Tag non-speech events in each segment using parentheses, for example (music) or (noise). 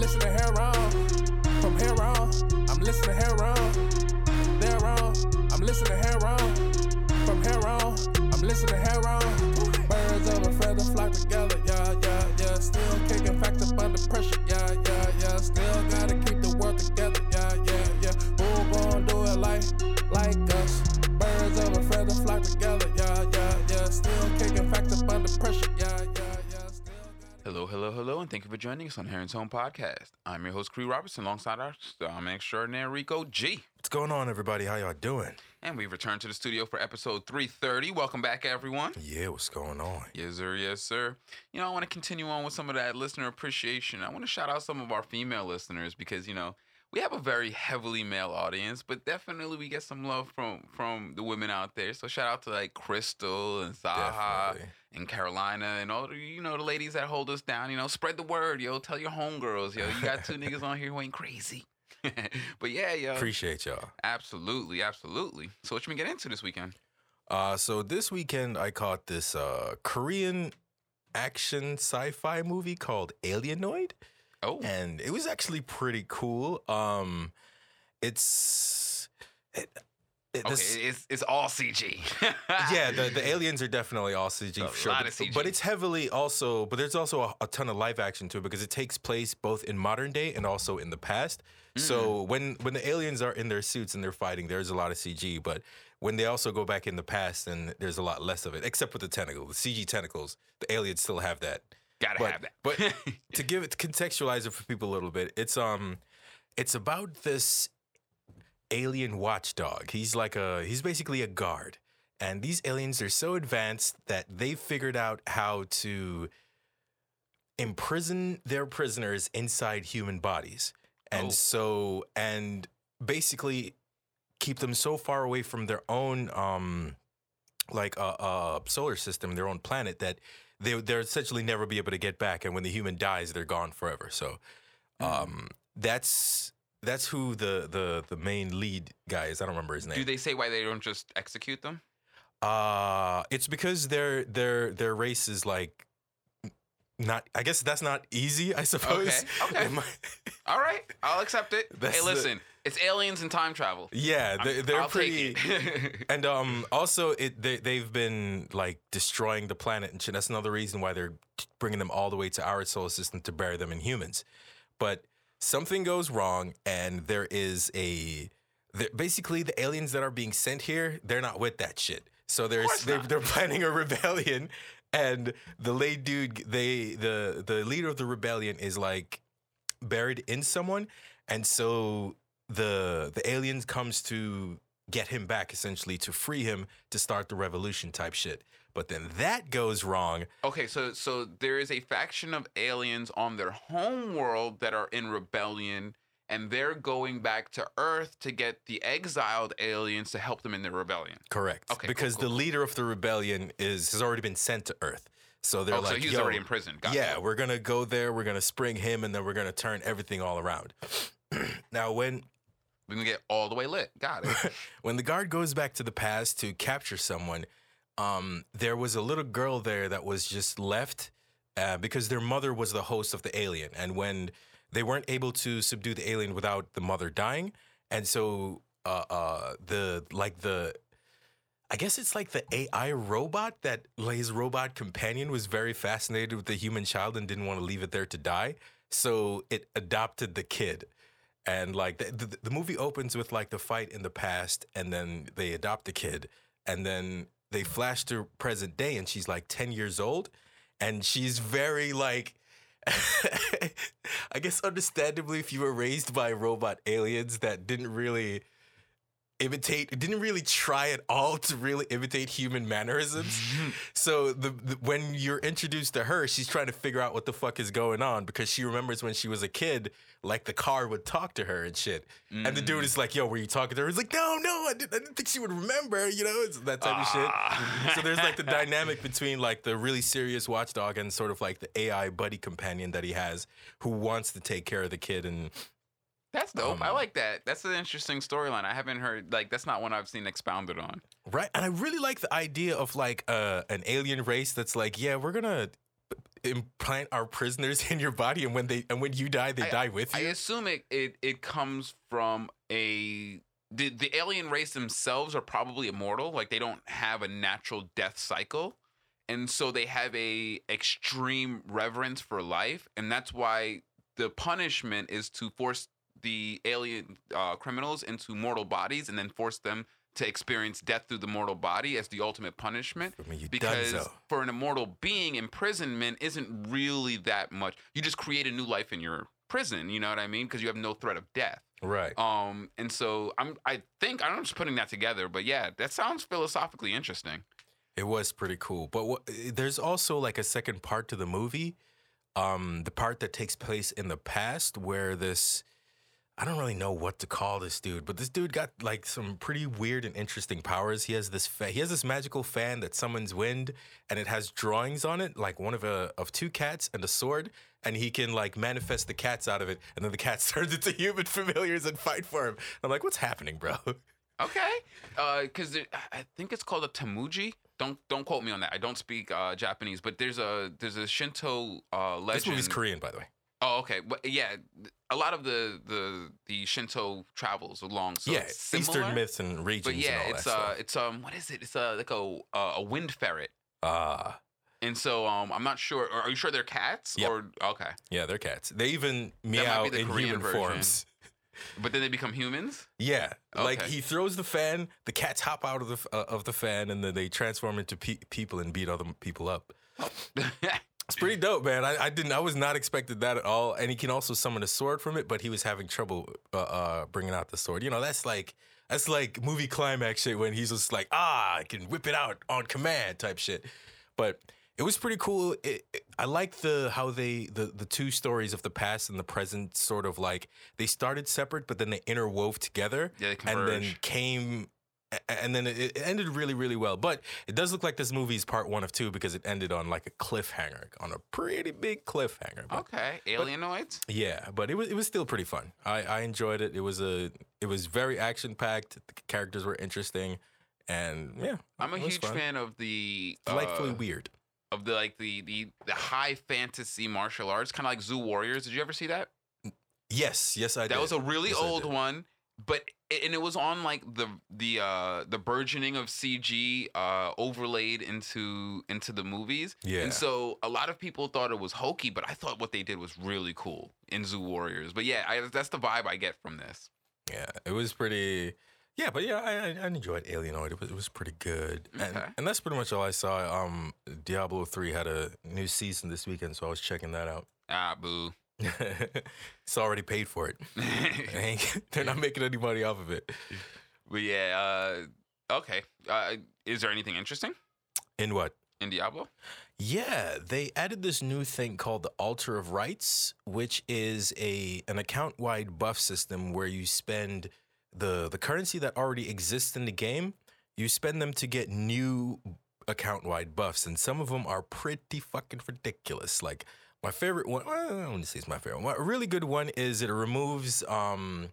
listening here on. From here on, I'm listening here on. There on, I'm listening here on. From here on, I'm listening here on. Birds of a Hello, hello, and thank you for joining us on Heron's Home Podcast. I'm your host, Cree Robertson, alongside our starman extraordinaire, Rico G. What's going on, everybody? How y'all doing? And we've returned to the studio for episode 330. Welcome back, everyone. Yeah, what's going on? Yes, sir. Yes, sir. You know, I want to continue on with some of that listener appreciation. I want to shout out some of our female listeners because, you know, we have a very heavily male audience, but definitely we get some love from from the women out there. So shout out to like Crystal and Zaha Definitely. And Carolina and all the you know the ladies that hold us down. You know, spread the word, yo. Tell your homegirls, yo. You got two (laughs) niggas on here who ain't crazy. (laughs) but yeah, yo. Appreciate y'all. Absolutely, absolutely. So what you been getting into this weekend? Uh, so this weekend I caught this uh, Korean action sci-fi movie called Alienoid, Oh, and it was actually pretty cool. Um, it's it, it, okay. It's it's all CG. (laughs) yeah, the, the aliens are definitely all CG A for sure. lot But, of CG. but it's heavily also, but there's also a, a ton of live action to it because it takes place both in modern day and also in the past. Mm. So when when the aliens are in their suits and they're fighting, there's a lot of CG. But when they also go back in the past, then there's a lot less of it, except with the tentacles, the CG tentacles. The aliens still have that. Gotta But- have that. but (laughs) to give it to contextualize it for people a little bit, it's um it's about this alien watchdog. He's like a he's basically a guard. And these aliens are so advanced that they figured out how to imprison their prisoners inside human bodies. And Oh. so and basically keep them so far away from their own um like a uh, uh, solar system, their own planet that they they're essentially never be able to get back and when the human dies they're gone forever. So um that's that's who the the the main lead guy is. I don't remember his name. Do they say why they don't just execute them? Uh it's because their their their race is like not I guess that's not easy, I suppose. okay. Might- All right, I'll accept it. (laughs) That's hey, the- listen, it's aliens and time travel. yeah, they, they're I'll pretty. (laughs) And um, also, it they they've been like destroying the planet and shit. That's another reason why they're bringing them all the way to our solar system to bury them in humans. But something goes wrong, and there is a there- basically the aliens that are being sent here. They're not with that shit. So there's course they're, they're planning a rebellion, and the late dude, they the the leader of the rebellion is like buried in someone, and so the the aliens comes to get him back essentially to free him to start the revolution type shit. But then that goes wrong. okay, so so there is a faction of aliens on their home world that are in rebellion, and they're going back to Earth to get the exiled aliens to help them in their rebellion. Correct. Okay, cool, because cool, the leader of the rebellion is has already been sent to Earth. So they're Oh, like, so he's Yo, already in prison. Got yeah, it. we're gonna go there. We're gonna spring him, and then we're gonna turn everything all around. (clears throat) now, when we're gonna get all the way lit. Got it. (laughs) when the guard goes back to the past to capture someone, um, there was a little girl there that was just left uh, because their mother was the host of the alien, and when they weren't able to subdue the alien without the mother dying, and so uh, uh, the like the. I guess it's like the AI robot that his robot companion was very fascinated with the human child and didn't want to leave it there to die. So it adopted the kid and like the, the, the movie opens with like the fight in the past and then they adopt the kid and then they flash to present day and she's like 10 years old and she's very like (laughs) i guess understandably if you were raised by robot aliens that didn't really imitate didn't really try at all to really imitate human mannerisms. So the, the when you're introduced to her she's trying to figure out what the fuck is going on because she remembers when she was a kid like the car would talk to her and shit. And the dude is like yo were you talking to her? He's like no no i didn't, I didn't think she would remember you know it's that type of Ah. shit so there's like the (laughs) dynamic between like the really serious watchdog and sort of like the ai buddy companion that he has who wants to take care of the kid and That's dope. I Um, like that. That's an interesting storyline. I haven't heard like that's not one I've seen expounded on. Right. And I really like the idea of like uh, an alien race that's like, yeah, we're going to implant our prisoners (laughs) in your body, and when they and when you die, they I- die with you. I assume it, it it comes from a the the alien race themselves are probably immortal. Like they don't have a natural death cycle, and so they have a extreme reverence for life, and that's why the punishment is to force the alien uh, criminals into mortal bodies and then force them to experience death through the mortal body as the ultimate punishment I mean, you because donezo. for an immortal being, imprisonment isn't really that much. You just create a new life in your prison. You know what I mean? Because you have no threat of death. Right. Um, and so I'm. I think I'm just putting that together. But yeah, that sounds philosophically interesting. It was pretty cool. But what, there's also like a second part to the movie. Um, the part that takes place in the past where this I don't really know what to call this dude, but this dude got like some pretty weird and interesting powers. He has this fa- he has this magical fan that summons wind and it has drawings on it, like one of a of two cats and a sword, and he can like manifest the cats out of it, and then the cats (laughs) turn into human familiars and fight for him. I'm like, what's happening, bro? Okay. Uh, because I think it's called a tamuji. Don't don't quote me on that. I don't speak uh, Japanese, but there's a there's a Shinto uh, legend. This movie's Korean, by the way. Oh, okay. But yeah, a lot of the the the Shinto travels along. So yeah, similar. Eastern myths and regions. But yeah, it's uh, stuff. it's um, what is it? It's uh, like a uh, a wind ferret. Ah. And so um, I'm not sure. Are you sure they're cats? Yep. Or okay, Yeah, they're cats. They even meow in Korean human version. forms. (laughs) but then they become humans. Yeah, like he throws the fan, the cats hop out of the uh, of the fan, and then they transform into pe- people and beat other people up. (laughs) It's pretty dope, man. I, I didn't, I was not expected that at all. And he can also summon a sword from it, but he was having trouble uh, uh, bringing out the sword. You know, that's like that's like movie climax shit when he's just like, ah, I can whip it out on command type shit. But it was pretty cool. It, it- I like the how they the the two stories of the past and the present sort of like they started separate, but then they interwove together Yeah, they converge. and then came and then it it ended really really well. But it does look like this movie is part one of two because it ended on like a cliffhanger on a pretty big cliffhanger but, okay, alienoids. yeah but it was it was still pretty fun. I i enjoyed it. It was a it was very action packed the characters were interesting. And yeah I'm a huge fun. fan of the delightfully uh, weird. of the like the the the high fantasy martial arts, kind of like Zu Warriors. Did you ever see that? yes. Yes i did. That was a really Yes, old one, but and it was on like the the uh the burgeoning of CG uh overlaid into into the movies. Yeah. And so a lot of people thought it was hokey, but I thought what they did was really cool in Zu Warriors. But yeah, I, that's the vibe I get from this. Yeah, it was pretty. Yeah, but yeah, I, I enjoyed Alienoid. It was it was pretty good, and Okay. and that's pretty much all I saw. Um, Diablo three had a new season this weekend, so I was checking that out. Ah, boo. It's already paid for it. (laughs) They're not making any money off of it. but yeah, uh, okay. Uh, is there anything interesting In what? in Diablo? Yeah, they added this new thing called the Altar of Rites, which is a an account wide buff system where you spend the the currency that already exists in the game. You spend them to get new account wide buffs, and some of them are pretty fucking ridiculous. Like my favorite one, well, I don't want to say it's my favorite one. A really good one is it removes um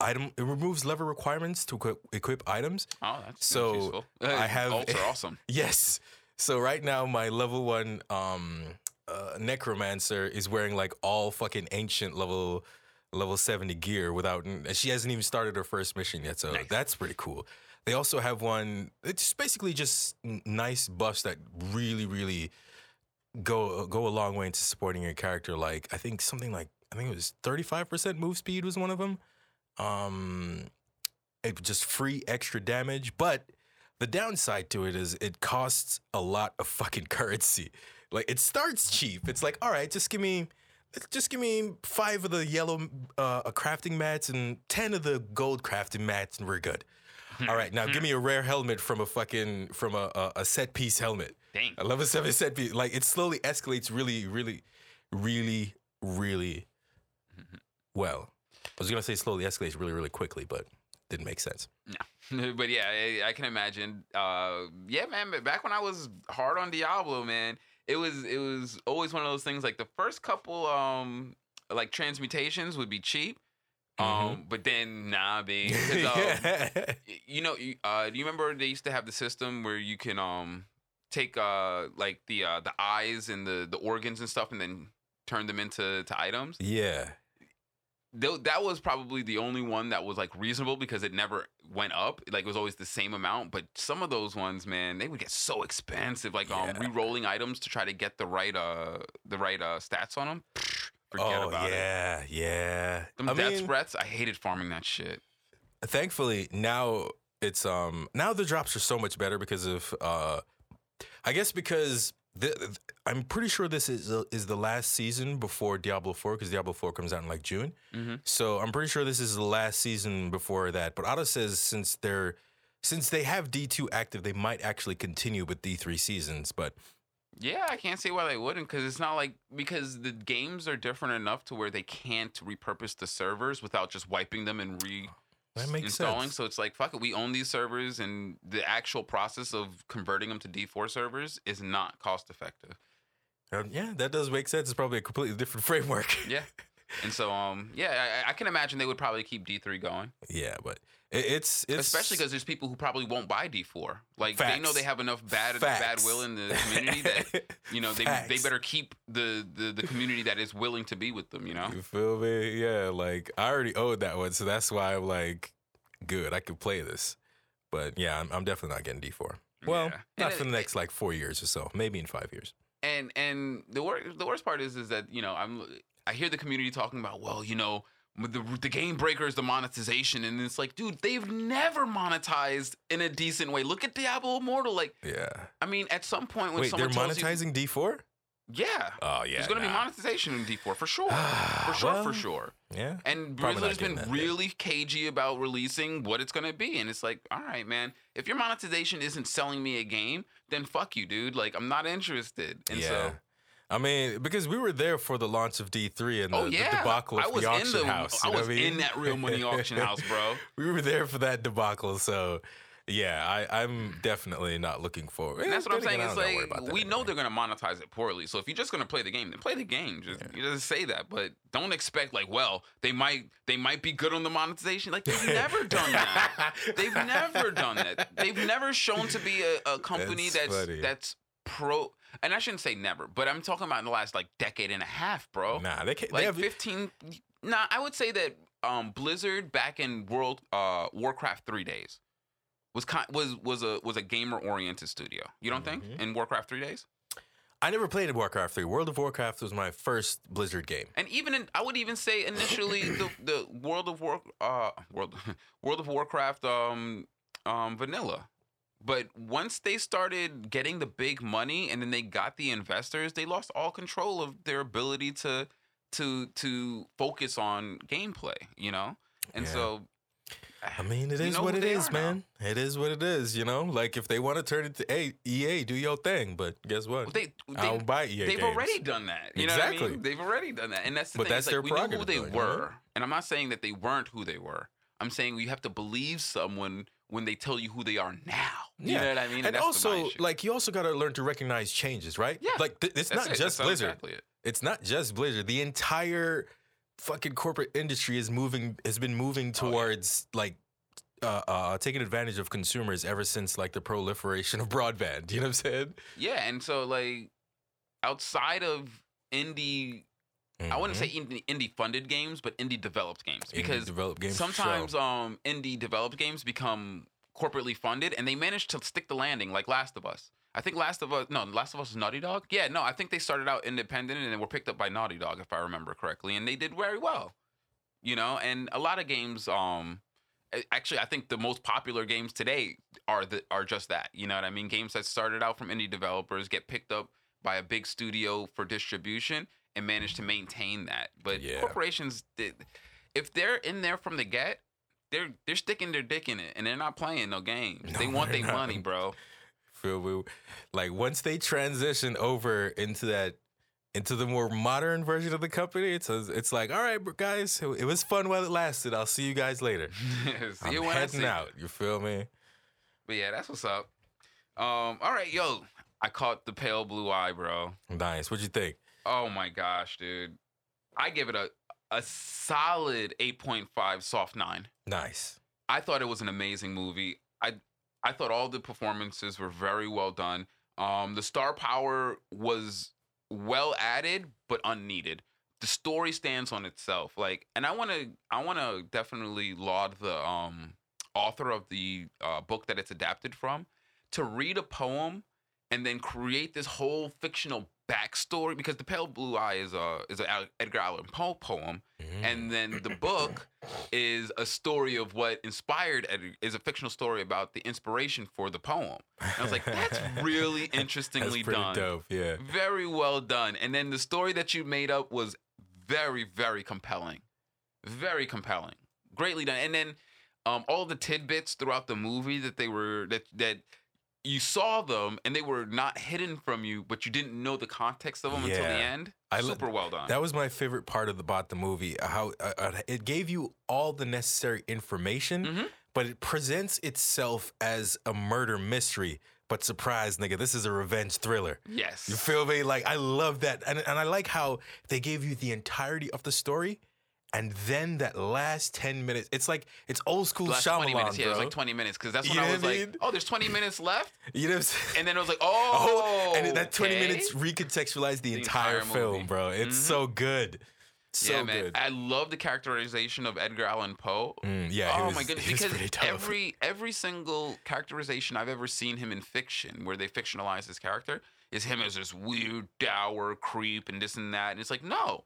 item. It removes level requirements to equip, equip items. Oh, that's that's So, useful. I have- Alts (laughs) are awesome. Yes. So right now my level one um uh, necromancer is wearing like all fucking ancient level level 70 gear without and she hasn't even started her first mission yet. So Nice. that's pretty cool. They also have one it's basically just n- nice buffs that really really go go a long way into supporting your character like I think something like I think it was 35% move speed was one of them. Um it just free extra damage, but the downside to it is it costs a lot of fucking (laughs) currency. Like it starts cheap. It's like, all right, just give me just give me five of the yellow uh, crafting mats and ten of the gold crafting mats, and we're good. All right, now give me a rare helmet from a fucking from a, a, a set piece helmet. Dang. A level seven set piece. Like it slowly escalates really, really, really, really well. I was gonna say slowly escalates really, really quickly, but didn't make sense. No. (laughs) but yeah, I, I can imagine. Uh, yeah, man. Back when I was hard on Diablo, man, it was it was always one of those things. Like the first couple, um, like transmutations would be cheap. Um, but then nah, be (laughs) um, yeah. you know, you- uh, do you remember they used to have the system where you can um take uh like the uh the eyes and the the organs and stuff and then turn them into to items. Yeah. Tho- that was probably the only one that was like reasonable because it never went up. Like it was always the same amount. But some of those ones, man, they would get so expensive. Like um Yeah. re-rolling items to try to get the right uh the right uh stats on them. Forget oh about it. yeah, yeah. Them I death mean, threats, I hated farming that shit. thankfully now it's um now the drops are so much better because of uh I guess because the, th- I'm pretty sure this is is the last season before Diablo 4 because Diablo 4 comes out in like June. Mhm. So I'm pretty sure this is the last season before that. But Otto says since they're since they have D2 active, they might actually continue with D3 seasons. But Yeah, I can't see why they wouldn't because it's not like because the games are different enough to where they can't repurpose the servers without just wiping them and re that makes installing. sense. So it's like fuck it, we own these servers, and the actual process of converting them to D4 servers is not cost effective. Um, yeah, that does make sense. It's probably a completely different (laughs) framework. Yeah, and so um yeah, I, I can imagine they would probably keep D3 going, yeah, but it, it's it's especially because there's people who probably won't buy D4. Like they know they have enough bad Facts. bad will in the (laughs) community that you know they they better keep the, the the community that is willing to be with them. You know. You feel me? Yeah, like I already owed that one, so that's why I'm like, good, I could play this. But yeah, I'm, I'm definitely not getting D4. Well, Yeah. not And for it- the next like four years or so, maybe in five years. and and the worst the worst part is is that you know I'm I hear the community talking about well you know the the game breaker is the monetization and it's like dude they've never monetized in a decent way look at Diablo Immortal like Yeah. I mean at some point when Wait, they're someone you monetizing D4? yeah Oh yeah. there's gonna be monetization in D4 (sighs) for sure for sure Well, for sure Yeah. and Probably Blizzard's been getting that big. really cagey about releasing what it's gonna be, and it's like, all right, man, if your monetization isn't selling me a game, then fuck you, dude. Like, I'm not interested. And yeah. so, I mean, because we were there for the launch of D3 and the, oh the debacle of the auction the, house. I know was I mean? in that real money auction house, bro. (laughs) we were there for that debacle, so yeah, I, I'm definitely not looking forward. And that's what I'm saying. It's don't gotta worry like we know anyway. they're gonna monetize it poorly. So if you're just gonna play the game, then play the game. Just you just say that, but don't expect like, well, they might they might be good on the monetization. Like they've (laughs) never done that. They've never done that. They've never shown to be a, a (laughs) company That's that's that's pro. And I shouldn't say never, but I'm talking about in the last like decade and a half, bro. Nah, they can't. like they have, 15. Nah, I would say that um, Blizzard back in World uh, Warcraft three days was was was a was a gamer oriented studio. You don't think Mhm. in Warcraft three days? I never played in Warcraft 3. World of Warcraft was my first Blizzard game. And even in, I would even say initially the the World of War uh World (laughs) World of Warcraft um um vanilla. But once they started getting the big money and then they got the investors, they lost all control of their ability to to to focus on gameplay, you know? And Yeah. so I mean, it is what it is, it they is, are now. man. It is what it is, you know? Like, if they want to turn it to hey, EA, do your thing. But guess what? they I'll they buy EA they've games. already done that. You know what I Exactly. mean? They've already done that. And that's the But thing. that's it's their like, we know who they though, you know? were. And I'm not saying that they weren't who they were. I'm saying you have to believe someone when they tell you who they are now. You Yeah. know what I mean? And my also, like, you also got to learn to recognize changes, right? Yeah. Like, th- it's That's not it. just That's Blizzard. exactly it. It's not just Blizzard. The entire fucking corporate industry is moving, has been moving Oh, yeah. towards, like, uh, uh, taking advantage of consumers ever since like the proliferation of broadband. You know what I'm saying? Yeah, and so like outside of indie, I wouldn't say indie, indie funded games, but indie developed games Mm-hmm. Because developed games. sometimes um indie developed games become corporately funded and they manage to stick the landing like Last of Us. I think Last of Us no, Last of Us is Naughty Dog. Yeah, no, I think they started out independent and then were picked up by Naughty Dog if I remember correctly and they did very well. You know, and a lot of games um actually I think the most popular games today are the are just that. You know what I mean? Games that started out from indie developers get picked up by a big studio for distribution and manage to maintain that. But Yeah. corporations did if they're in there from the get, they're they're sticking their dick in it and they're not playing no games. they No, want they're their money, bro. feel? Like once they transition over into that into the more modern version of the company, it's it's like, all right, guys, it was fun while it lasted. I'll see you guys later. (laughs) See I'm you heading out. You feel me? But yeah, that's what's up. Um, all right, yo, I caught the pale blue eye, bro. Nice. What'd you think? Oh my gosh, dude. I give it a a solid 8.5 soft 9. Nice. I thought it was an amazing movie. I I thought all the performances were very well done. Um, the star power was well added, but unneeded. The story stands on itself. Like, and I want to, I want to definitely laud the um author of the uh, book that it's adapted from to read a poem and then create this whole fictional backstory because the Pale Blue Eye is a is an Edgar Allan Poe poem, Mm. and then the book is a story of what inspired Ed, is a fictional story about the inspiration for the poem. And I was like, that's (laughs) really interestingly That's done, dope. Yeah. very well done. And then the story that you made up was very very compelling, very compelling, greatly done. And then um, all the tidbits throughout the movie that they were that that you saw them and they were not hidden from you, but you didn't know the context of them until the end. I Super well done. That was my favorite part of the, about the movie. How uh, uh, it gave you all the necessary information, Mhm. but it presents itself as a murder mystery. But surprise, nigga, this is a revenge thriller. yes. You feel me? Like I love that, and and I like how they gave you the entirety of the story, and then that last ten minutes. It's like it's old school last Shyamalan, 20 minutes. Yeah, it was like 20 minutes because that's You when I was I like, oh, there's 20 minutes left. (laughs) you know what I'm saying? And then it was like, oh, and that 20 okay. minutes recontextualized the, The entire, entire film, bro. It's Mhm. so good. So yeah, man. good. I love the characterization of Edgar Allan Poe. Mm, yeah, oh was, my goodness! Because every every single characterization I've ever seen him in fiction, where they fictionalize his character, is him as this weird, dour creep and this and that. And it's like, no,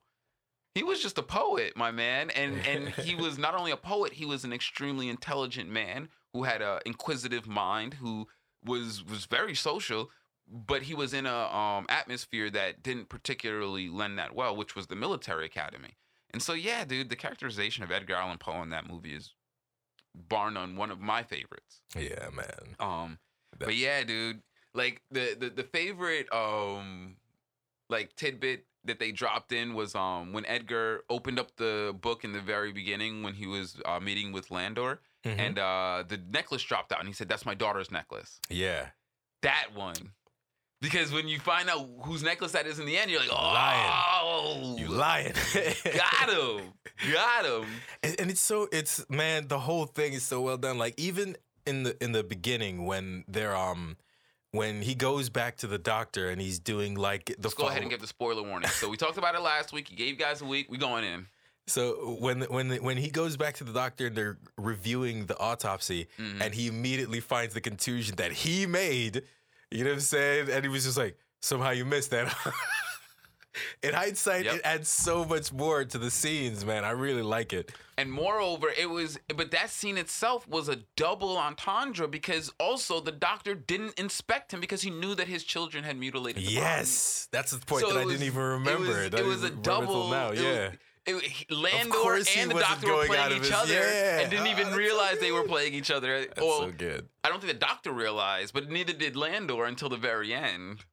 he was just a poet, my man. And and (laughs) he was not only a poet, he was an extremely intelligent man who had a inquisitive mind, who was was very social. But he was in a um, atmosphere that didn't particularly lend that well, which was the military academy. And so, yeah, dude, the characterization of Edgar Allan Poe in that movie is bar none one of my favorites. yeah, man. Um, That- but yeah, dude, like the, the the favorite um like tidbit that they dropped in was um when Edgar opened up the book in the very beginning when he was uh, meeting with Landor Mhm. and uh the necklace dropped out and he said that's my daughter's necklace. yeah, That one. Because when you find out whose necklace that is in the end, you're like, Lying. oh, you lying. (laughs) got him, got him. and, and it's so it's man the whole thing is so well done like even in the in the beginning when they're um when he goes back to the doctor and he's doing like the Let's go ahead and give the spoiler warning. So we talked about it last week. You gave you guys a week. We going in. so when when when he goes back to the doctor and they're reviewing the autopsy Mhm. and he immediately finds the contusion that he made you know what i'm saying and he was just like somehow you missed that (laughs) in hindsight Yep. it adds so much more to the scenes man i really like it And moreover, it was, but that scene itself was a double entendre because also the doctor didn't inspect him because he knew that his children had mutilated. The yes that's the point So that i was- didn't even remember It was, it was a double. now yeah was- it, Landor and the doctor were playing each other yeah. and didn't even so realize they were playing each other. that's well, so good I don't think the doctor realized, but neither did Landor until the very end.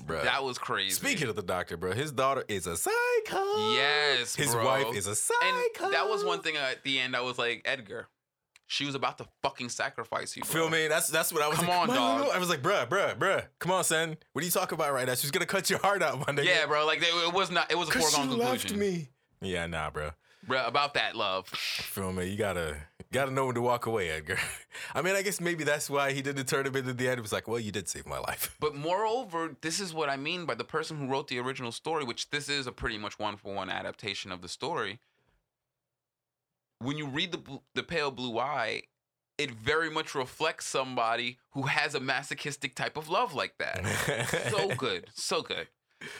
Bro That was crazy. Speaking of the doctor, bro, his daughter is a psycho. Yes, his bro. wife is a psycho. And that was one thing at the end. I was like, Edgar, she was about to fucking sacrifice you. Bro. Feel me? That's that's what I was. Come like, on, "Come dog." no, no." I was like, bruh, bruh, bruh. Come on, son. What are you talking about right now? She's gonna cut your heart out, my nigga. Yeah, bro. Like it was not. It was a she foregone left conclusion. me. Yeah, nah, bro. Bro, about that love. Feel me? You gotta gotta know when to walk away, Edgar. (laughs) I mean, I guess maybe that's why he didn't turn him into the end. It was like, well, you did save my life. But moreover, this is what I mean by the person who wrote the original story, which this is a pretty much one for one adaptation of the story. When you read the the Pale Blue Eye, it very much reflects somebody who has a masochistic type of love like that. (laughs) so good, so good.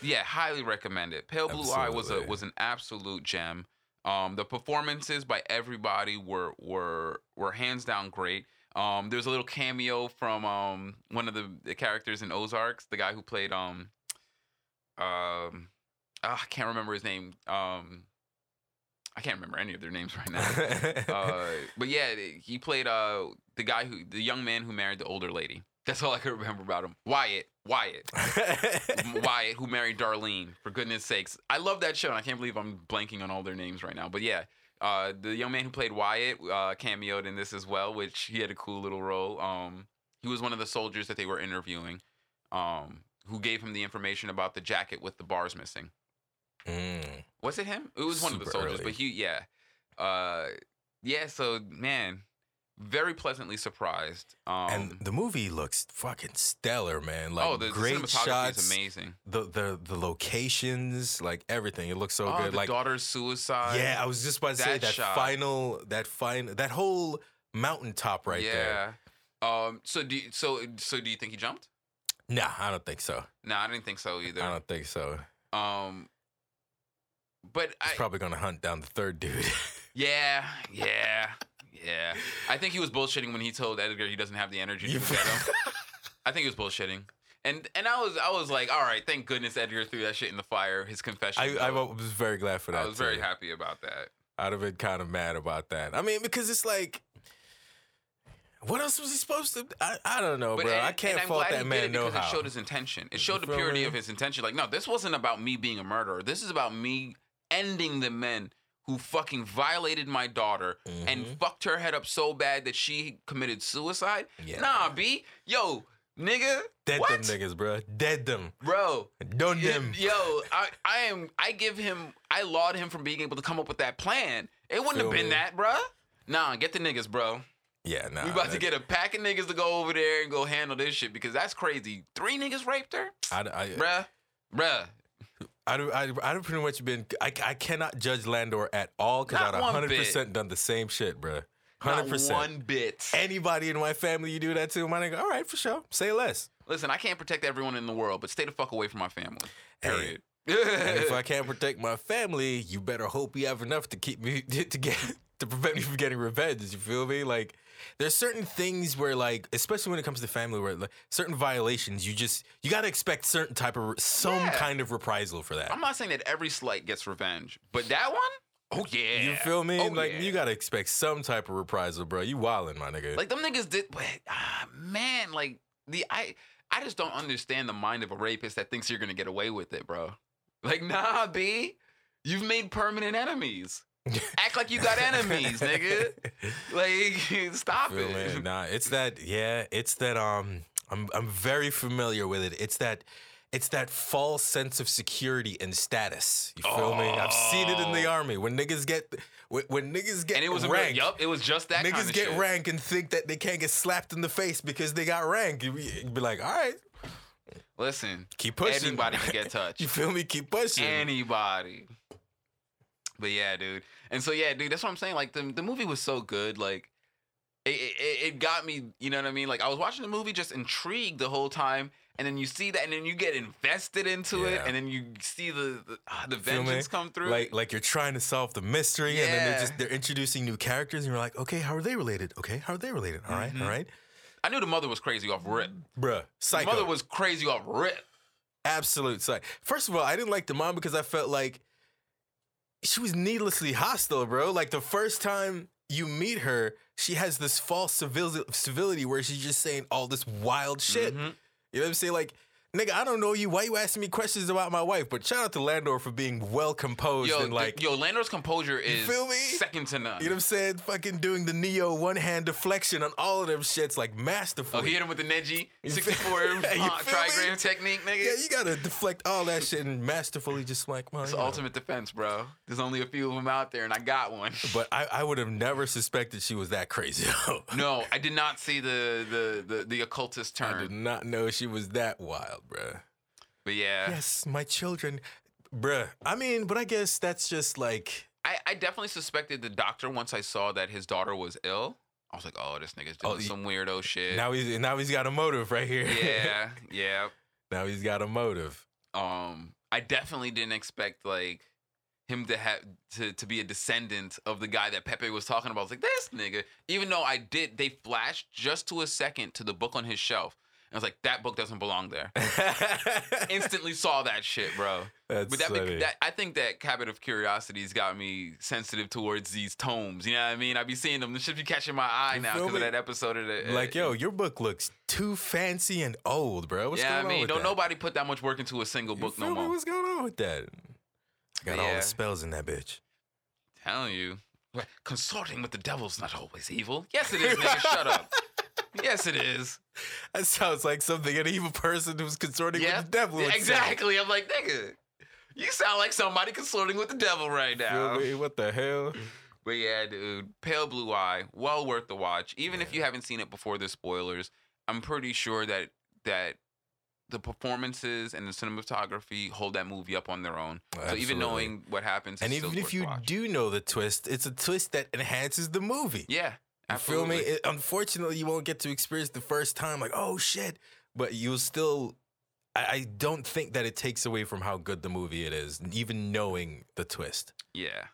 Yeah, highly recommend it. Pale Blue Eye was a was an absolute gem. Um, the performances by everybody were were were hands down great. Um, there's a little cameo from um one of the, the characters in Ozarks, the guy who played um um ah, I can't remember his name. Um, I can't remember any of their names right now. (laughs) uh, but yeah, he played uh the guy who the young man who married the older lady. That's all I could remember about him. Wyatt, Wyatt, (laughs) Wyatt, who married Darlene. For goodness sakes, I love that show, and I can't believe I'm blanking on all their names right now. But yeah, uh, the young man who played Wyatt uh, cameoed in this as well, which he had a cool little role. Um, he was one of the soldiers that they were interviewing, um, who gave him the information about the jacket with the bars missing. Mm. Was it him? It was one of the soldiers, early. but he, yeah, uh, yeah. So man, very pleasantly surprised. Um, and the movie looks fucking stellar, man. Like oh, the, the great cinematography shots, is amazing. the the the locations, like everything. It looks so oh, good. the like daughter's suicide. yeah, I was just about to say that that shot. final, that fine, that whole mountaintop right there. yeah. Um. So do you, so so do you think he jumped? Nah, I don't think so. No, I didn't think so either. I don't think so. Um. But I, He's probably gonna hunt down the third dude. (laughs) yeah, yeah, yeah. I think he was bullshitting when he told Edgar he doesn't have the energy to get him. (laughs) I think he was bullshitting. And and I was I was like, all right, thank goodness Edgar threw that shit in the fire. His confession. I, I was very glad for that. I was very happy about that. I'd have been kind of mad about that. I mean, because it's like, what else was he supposed to? I, I don't know, But bro. and- I can't fault that man how. it showed his intention. It showed the purity me? of his intention. Like, no, this wasn't about me being a murderer. This is about me ending the men who fucking violated my daughter and Mhm. fucked her head up so bad that she committed suicide. Yeah. Nah, B, yo, nigga, Dead what? them niggas, bro. Dead them. bro. Done them. Yo, I, I am. I give him. I laud him for being able to come up with that plan. It wouldn't Feel have been me? that, bruh. Nah, get the niggas, bro. Yeah, nah. we about to get a pack of niggas to go over there and go handle this shit because that's crazy. Three niggas raped her, I, I, bruh, bruh. I'd, I'd, I'd have pretty much been. I, I cannot judge Landor at all because I'd one 100% done the same shit, bro. Not 100%. one bit. Anybody in my family you do that to, my nigga, all right, for sure. Say less. Listen, I can't protect everyone in the world, but stay the fuck away from my family. Hey, Period. And if I (laughs) can't protect my family, you better hope you have enough to keep me (laughs) to get to prevent me from getting revenge. You feel me? Like there's certain things where like, especially when it comes to family, where like, certain violations, you just you gotta expect certain type of some Yeah. kind of reprisal for that. I'm not saying that every slight gets revenge, but that one, oh yeah. You feel me? Oh, like yeah. you gotta expect some type of reprisal, bro. You wildin', my nigga. Like them niggas did, but ah, man, like the I I just don't understand the mind of a rapist that thinks you're gonna get away with it, bro. Like nah, b, you've made permanent enemies. (laughs) Act like you got enemies, nigga. Like (laughs) stop it. me? (laughs) Nah, it's that. Yeah, it's that. Um, I'm I'm very familiar with it. It's that. It's that false sense of security and status. You feel me? I've seen it in the Oh. army when niggas get when, when niggas get And it was rank. yup, it was just that niggas kind of get shit. rank and think that they can't get slapped in the face because they got rank. Be, you be like, all right, Listen, keep pushing. anybody can get touched. you feel me? Keep pushing. anybody. But yeah, dude. And so yeah, dude, that's what I'm saying. Like the the movie was so good. Like it, it, it got me. You know what I mean? Like I was watching the movie, just intrigued the whole time. And then you see that, and then you get invested into it, and then you see the the, ah, the vengeance come through. Like like you're trying to solve the mystery, and then they're Yeah. just they're introducing new characters, and you're like, okay, how are they related? Okay, how are they related? All right, Mhm. all right, I knew the mother was crazy off rip. bruh, The mother was crazy off rip. absolute psych. First of all, I didn't like the mom because I felt like she was needlessly hostile, bro. Like the first time you meet her, she has this false civil- civility where she's just saying all this wild shit. Mhm. You know what I'm saying? Like, nigga, I don't know you. Why you asking me questions about my wife? But shout out to Landor for being well composed Yo, and like, yo, Landor's composure is feel me? second to none. you know what I'm saying? Fucking doing the Neo one hand deflection on all of them shits like oh, masterful. he hit him with the Neji You 64 (laughs) uh, you feel me? trigram technique, nigga. yeah, you gotta deflect all that shit and masterfully just like, well, It's you know. ultimate defense, bro. There's only a few of them out there, and I got one. (laughs) But I, I would have never suspected she was that crazy. (laughs) no, I did not see the the the, the occultist turn. I did not know she was that wild, bruh. But yeah, Yes, my children, bruh. I mean, but I guess that's just like, I, I definitely suspected the doctor once I saw that his daughter was ill. I was like, oh, this nigga's doing Oh, some weirdo shit. now he's now he's got a motive right here. yeah, (laughs) yeah. now he's got a motive. Um, I definitely didn't expect like him to have to, to be a descendant of the guy that Pepe was talking about. I was like, this nigga. Even though I did, they flashed just to a second to the book on his shelf. And I was like, that book doesn't belong there. (laughs) Instantly saw that shit, bro. That's But that, funny. that I think that habit of curiosity's got me sensitive towards these tomes. You know what I mean? I be seeing them. This should be catching my eye now because of that episode of the like, uh, yo, your book looks too fancy and old, bro. What's yeah, going I on mean, with don't that? nobody put that much work into a single You book no me? more. What's going on with that? Got all the spells in that bitch. telling you. Consorting with the devil's not always evil. Yes, it is, nigga. (laughs) Shut up. Yes, it is. That sounds like something an evil person who's consorting Yeah, with the devil. exactly. I'm like, nigga, you sound like somebody consorting with the devil right now. What the hell? (clears throat) But yeah, dude, Pale Blue Eye, well worth the watch. Even if you haven't seen it before the spoilers, I'm pretty sure that that the performances and the cinematography hold that movie up on their own. So even knowing what happens, And even if you watching. do know the twist, it's a twist that enhances the movie. yeah, You feel me? It- unfortunately, you won't get to experience the first time, like, oh shit. But you'll still. I, I don't think that it takes away from how good the movie it is, even knowing the twist. Yeah.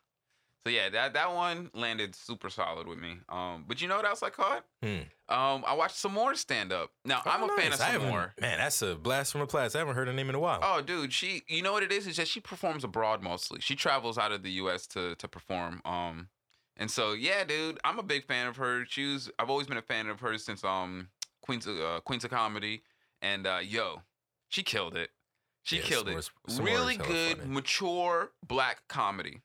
So yeah, that that one landed super solid with me. Um, but you know what else I caught? Hmm. Um, I watched some more stand up. Now I'm Oh, a fan of Sommore. Man, that's a blast from a blast. I haven't heard her name in a while. Oh, dude, she. You know what it is? Is that she performs abroad mostly. She travels out of the U.S. to to perform. Um, and so yeah, dude, I'm a big fan of her. She was. I've always been a fan of hers since um Queens of uh, Queens of Comedy, and uh, yo, she killed it. She Yeah, killed it. Sommore really good, funny. mature black comedy.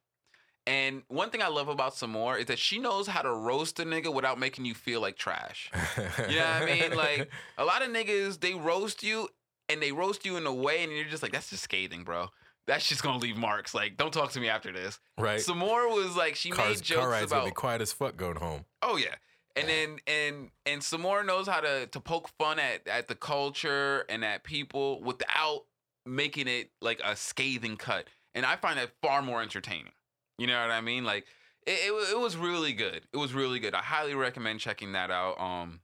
And one thing I love about Sommore is that she knows how to roast a nigga without making you feel like trash. You know what I mean? Like (laughs) a lot of niggas, they roast you and they roast you in a way, and you're just like, that's just scathing, bro. That's just gonna leave marks. Like, don't talk to me after this. right? Sommore was like, she Cars, made jokes car rides about, be quiet as fuck going home. oh yeah, and then and and Sommore knows how to to poke fun at at the culture and at people without making it like a scathing cut. And I find that far more entertaining. You know what I mean? Like, it, it, it was really good. It was really good. I highly recommend checking that out. Um,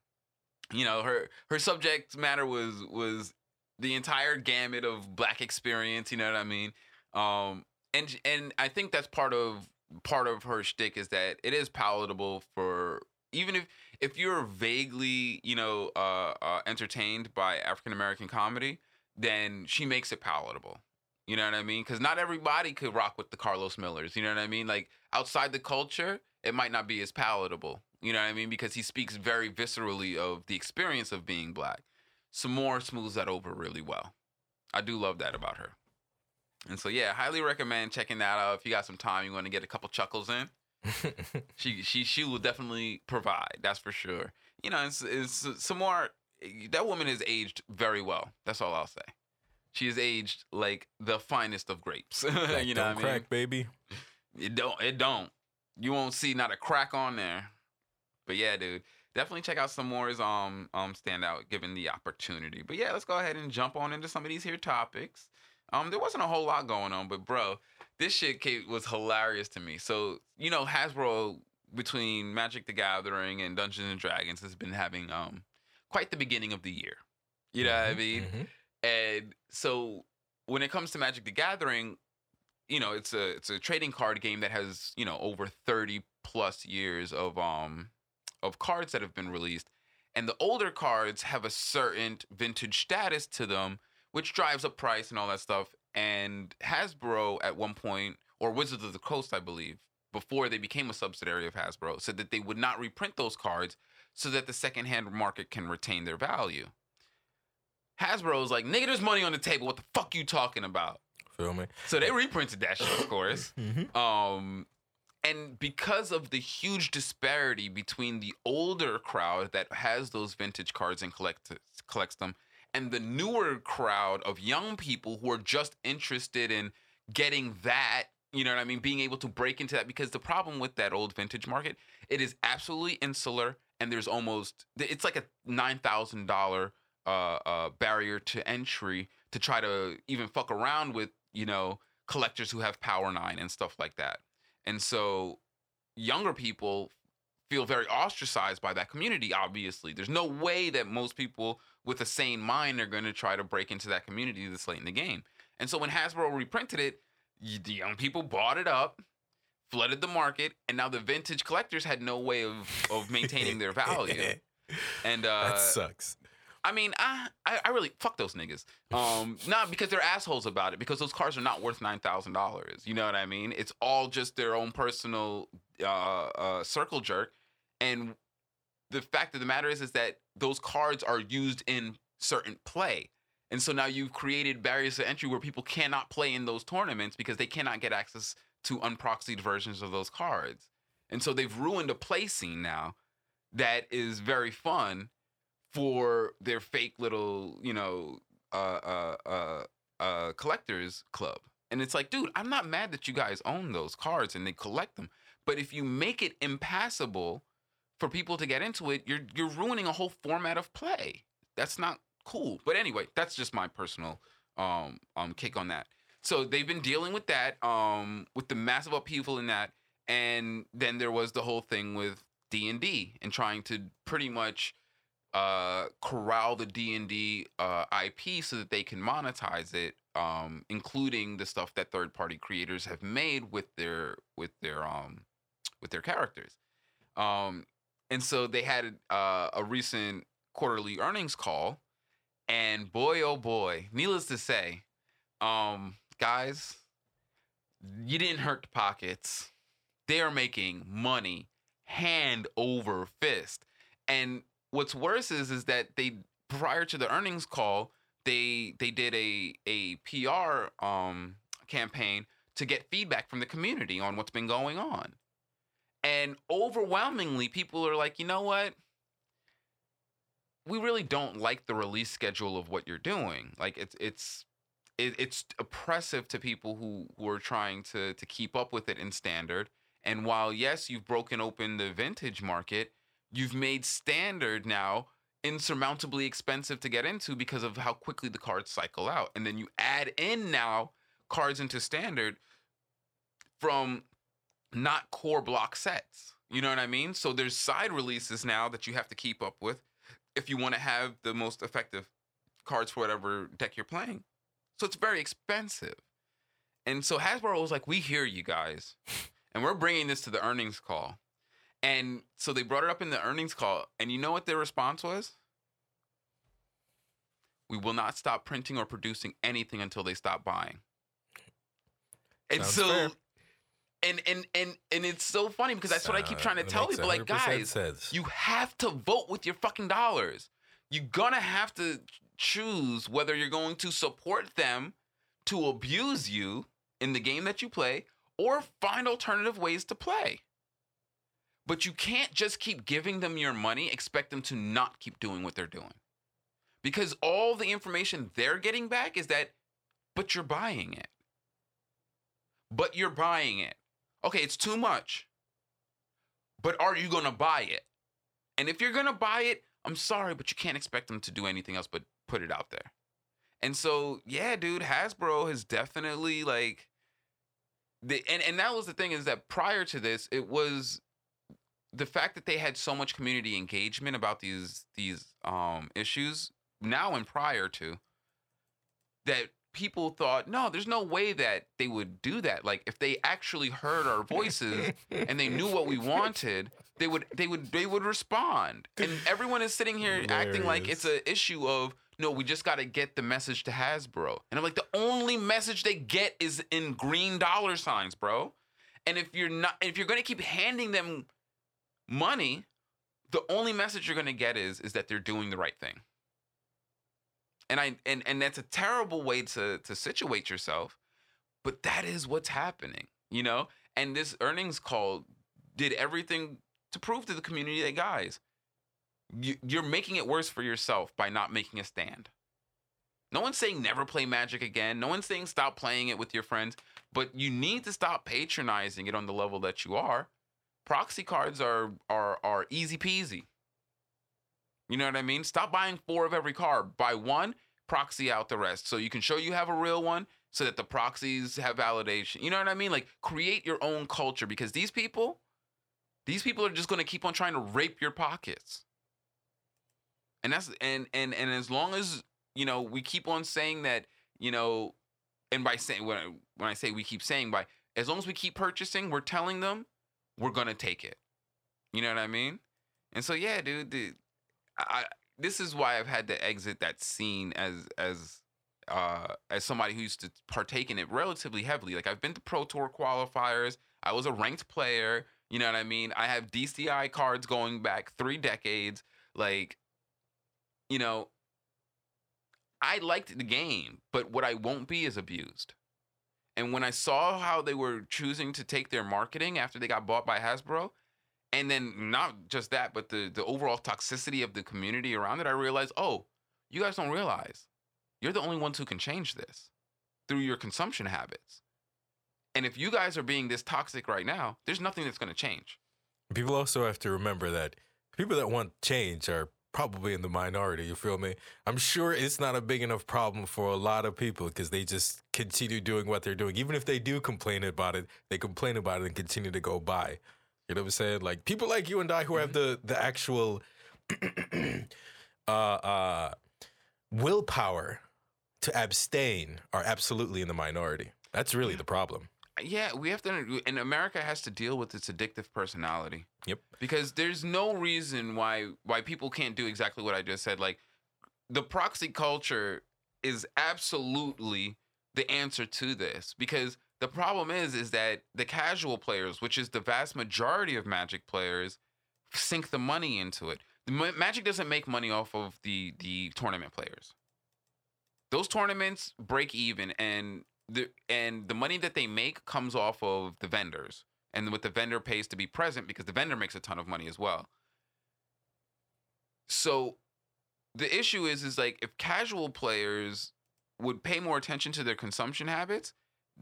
you know, her her subject matter was was the entire gamut of black experience. You know what I mean? Um, and and I think that's part of part of her shtick is that it is palatable for even if if you're vaguely you know uh, uh entertained by African American comedy, then she makes it palatable. You know what I mean? Because not everybody could rock with the Carlos Millers. You know what I mean? Like outside the culture, it might not be as palatable. You know what I mean? Because he speaks very viscerally of the experience of being black. Sommore smooths that over really well. I do love that about her. And so yeah, highly recommend checking that out. If you got some time, you want to get a couple chuckles in. (laughs) She she she will definitely provide. That's for sure. You know, it's, it's Sommore. Eh, that woman has aged very well. That's all I'll say. She has aged like the finest of grapes. (laughs) You know don't I mean? crack, baby. It don't. It don't. You won't see not a crack on there. But yeah, dude, definitely check out Sommore um um standout given the opportunity. But yeah, let's go ahead and jump on into some of these here topics. Um, there wasn't a whole lot going on, but bro, this shit was hilarious to me. So you know, Hasbro between Magic the Gathering and Dungeons and Dragons has been having um quite the beginning of the year. You know what I Mhm, mean? mhm. And so when it comes to Magic the Gathering, you know, it's a it's a trading card game that has, you know, over 30 plus years of um of cards that have been released. And the older cards have a certain vintage status to them, which drives up price and all that stuff. And Hasbro at one point, or Wizards of the Coast, I believe, before they became a subsidiary of Hasbro, said that they would not reprint those cards so that the secondhand market can retain their value. Hasbro's like, nigga, there's money on the table. What the fuck you talking about? Feel me? So they reprinted that shit, of course. (laughs) Mhm. Um, and because of the huge disparity between the older crowd that has those vintage cards and collect, collects them, and the newer crowd of young people who are just interested in getting that, you know what I mean, being able to break into that. Because the problem with that old vintage market, it is absolutely insular, and there's almost it's like a nine thousand dollar uh, uh, barrier to entry to try to even fuck around with, you know, collectors who have Power Nine and stuff like that. And so younger people feel very ostracized by that community, obviously. There's no way that most people with a sane mind are going to try to break into that community this late in the game. And so when Hasbro reprinted it, the young people bought it up, flooded the market, and now the vintage collectors had no way of, of maintaining their (laughs) value. And uh, that sucks. I mean, I, I I really fuck those niggas. Um, (laughs) not because they're assholes about it, because those cars are not worth nine thousand dollars. You know what I mean? It's all just their own personal uh, uh, circle jerk, and the fact of the matter is, is that those cards are used in certain play, and so now you've created barriers to entry where people cannot play in those tournaments because they cannot get access to unproxied versions of those cards, and so they've ruined a play scene now that is very fun for their fake little, you know, uh, uh, uh, uh, collectors club. And it's like, dude, I'm not mad that you guys own those cards and they collect them. But if you make it impassable for people to get into it, you're you're ruining a whole format of play. That's not cool. But anyway, that's just my personal um um kick on that. So they've been dealing with that, um, with the massive upheaval in that, and then there was the whole thing with D and D and trying to pretty much uh, corral the D and D uh, IP so that they can monetize it, um, including the stuff that third party creators have made with their with their um with their characters. Um, and so they had uh, a recent quarterly earnings call, and boy oh boy, needless to say, um, guys, you didn't hurt the pockets. They are making money hand over fist. And what's worse is is that they prior to the earnings call, they they did a a PR um campaign to get feedback from the community on what's been going on. And overwhelmingly people are like, "You know what? We really don't like the release schedule of what you're doing. Like it's it's it, it's oppressive to people who, who are trying to to keep up with it in standard. And while yes, you've broken open the vintage market, you've made standard now insurmountably expensive to get into because of how quickly the cards cycle out. And then you add in now cards into standard from not core block sets. You know what I mean? So there's side releases now that you have to keep up with if you want to have the most effective cards for whatever deck you're playing. So it's very expensive. And so Hasbro was like, we hear you guys. And we're bringing this to the earnings call. And so they brought it up in the earnings call. And you know what their response was? We will not stop printing or producing anything until they stop buying. And Sounds so fair. and and and and it's so funny because that's what I keep uh, trying to tell people. Like, guys, sense. you have to vote with your fucking dollars. You're gonna have to choose whether you're going to support them to abuse you in the game that you play or find alternative ways to play. But you can't just keep giving them your money, expect them to not keep doing what they're doing. Because all the information they're getting back is that, but you're buying it. But you're buying it. Okay, it's too much. But are you gonna buy it? And if you're gonna buy it, I'm sorry, but you can't expect them to do anything else but put it out there. And so, yeah, dude, Hasbro has definitely like the and, and that was the thing is that prior to this, it was the fact that they had so much community engagement about these these um issues now and prior to that people thought no there's no way that they would do that. Like if they actually heard our voices and they knew what we wanted they would they would they would respond. And everyone is sitting here acting like it's an issue of no we just got to get the message to hasbro. And i'm like the only message they get is in green dollar signs bro. And if you're not if you're going to keep handing them money the only message you're going to get is is that they're doing the right thing. And i and and that's a terrible way to to situate yourself but that is what's happening you know? And this earnings call did everything to prove to the community that guys you, you're making it worse for yourself by not making a stand. No one's saying never play magic again. No one's saying stop playing it with your friends but you need to stop patronizing it on the level that you are proxy cards are are are easy peasy you know what I mean? Stop buying four of every card. Buy one, proxy out the rest. So you can show you have a real one so that the proxies have validation. You know what I mean? Like create your own culture because these people, these people are just going to keep on trying to rape your pockets. And that's and and and as long as, you know, we keep on saying that, you know, and by saying when I, when I say we keep saying by as long as we keep purchasing, we're telling them we're to take it. You know what I mean? And so yeah, dude, the, I this is why I've had to exit that scene as as uh as somebody who used to partake in it relatively heavily. Like I've been to Pro Tour qualifiers. I was a ranked player. You know what I mean? I have DCI cards going back three decades. Like, you know, I liked the game, but what I won't be is abused. And when I saw how they were choosing to take their marketing after they got bought by Hasbro, and then not just that, but the the overall toxicity of the community around it, I realized, oh, you guys don't realize you're the only ones who can change this through your consumption habits. And if you guys are being this toxic right now, there's nothing that's going to change. People also have to remember that people that want change are probably in the minority. You feel me? I'm sure it's not a big enough problem for a lot of people because they just continue doing what they're doing. Even if they do complain about it, they complain about it and continue to go by. You know what I'm saying? Like people like you and I who have the the actual (clears throat) uh, uh, willpower to abstain are absolutely in the minority. That's really the problem. Yeah, we have to. And America has to deal with its addictive personality. Yep. Because there's no reason why why people can't do exactly what I just said. Like the proxy culture is absolutely the answer to this. Because the problem is is that the casual players, which is the vast majority of Magic players, sink the money into it. The Magic doesn't make money off of the the tournament players. Those tournaments break even, and the and the money that they make comes off of the vendors and what the vendor pays to be present because the vendor makes a ton of money as well. So the issue is is like if casual players would pay more attention to their consumption habits,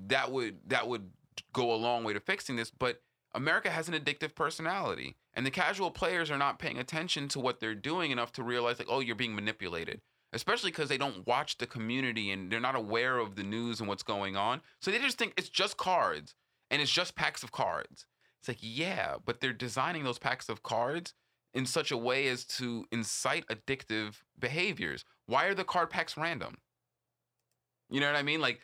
that would that would go a long way to fixing this, but America has an addictive personality and the casual players are not paying attention to what they're doing enough to realize like oh you're being manipulated especially because they don't watch the community and they're not aware of the news and what's going on. So they just think it's just cards and it's just packs of cards. It's like, yeah, but they're designing those packs of cards in such a way as to incite addictive behaviors. Why are the card packs random? You know what I mean? Like,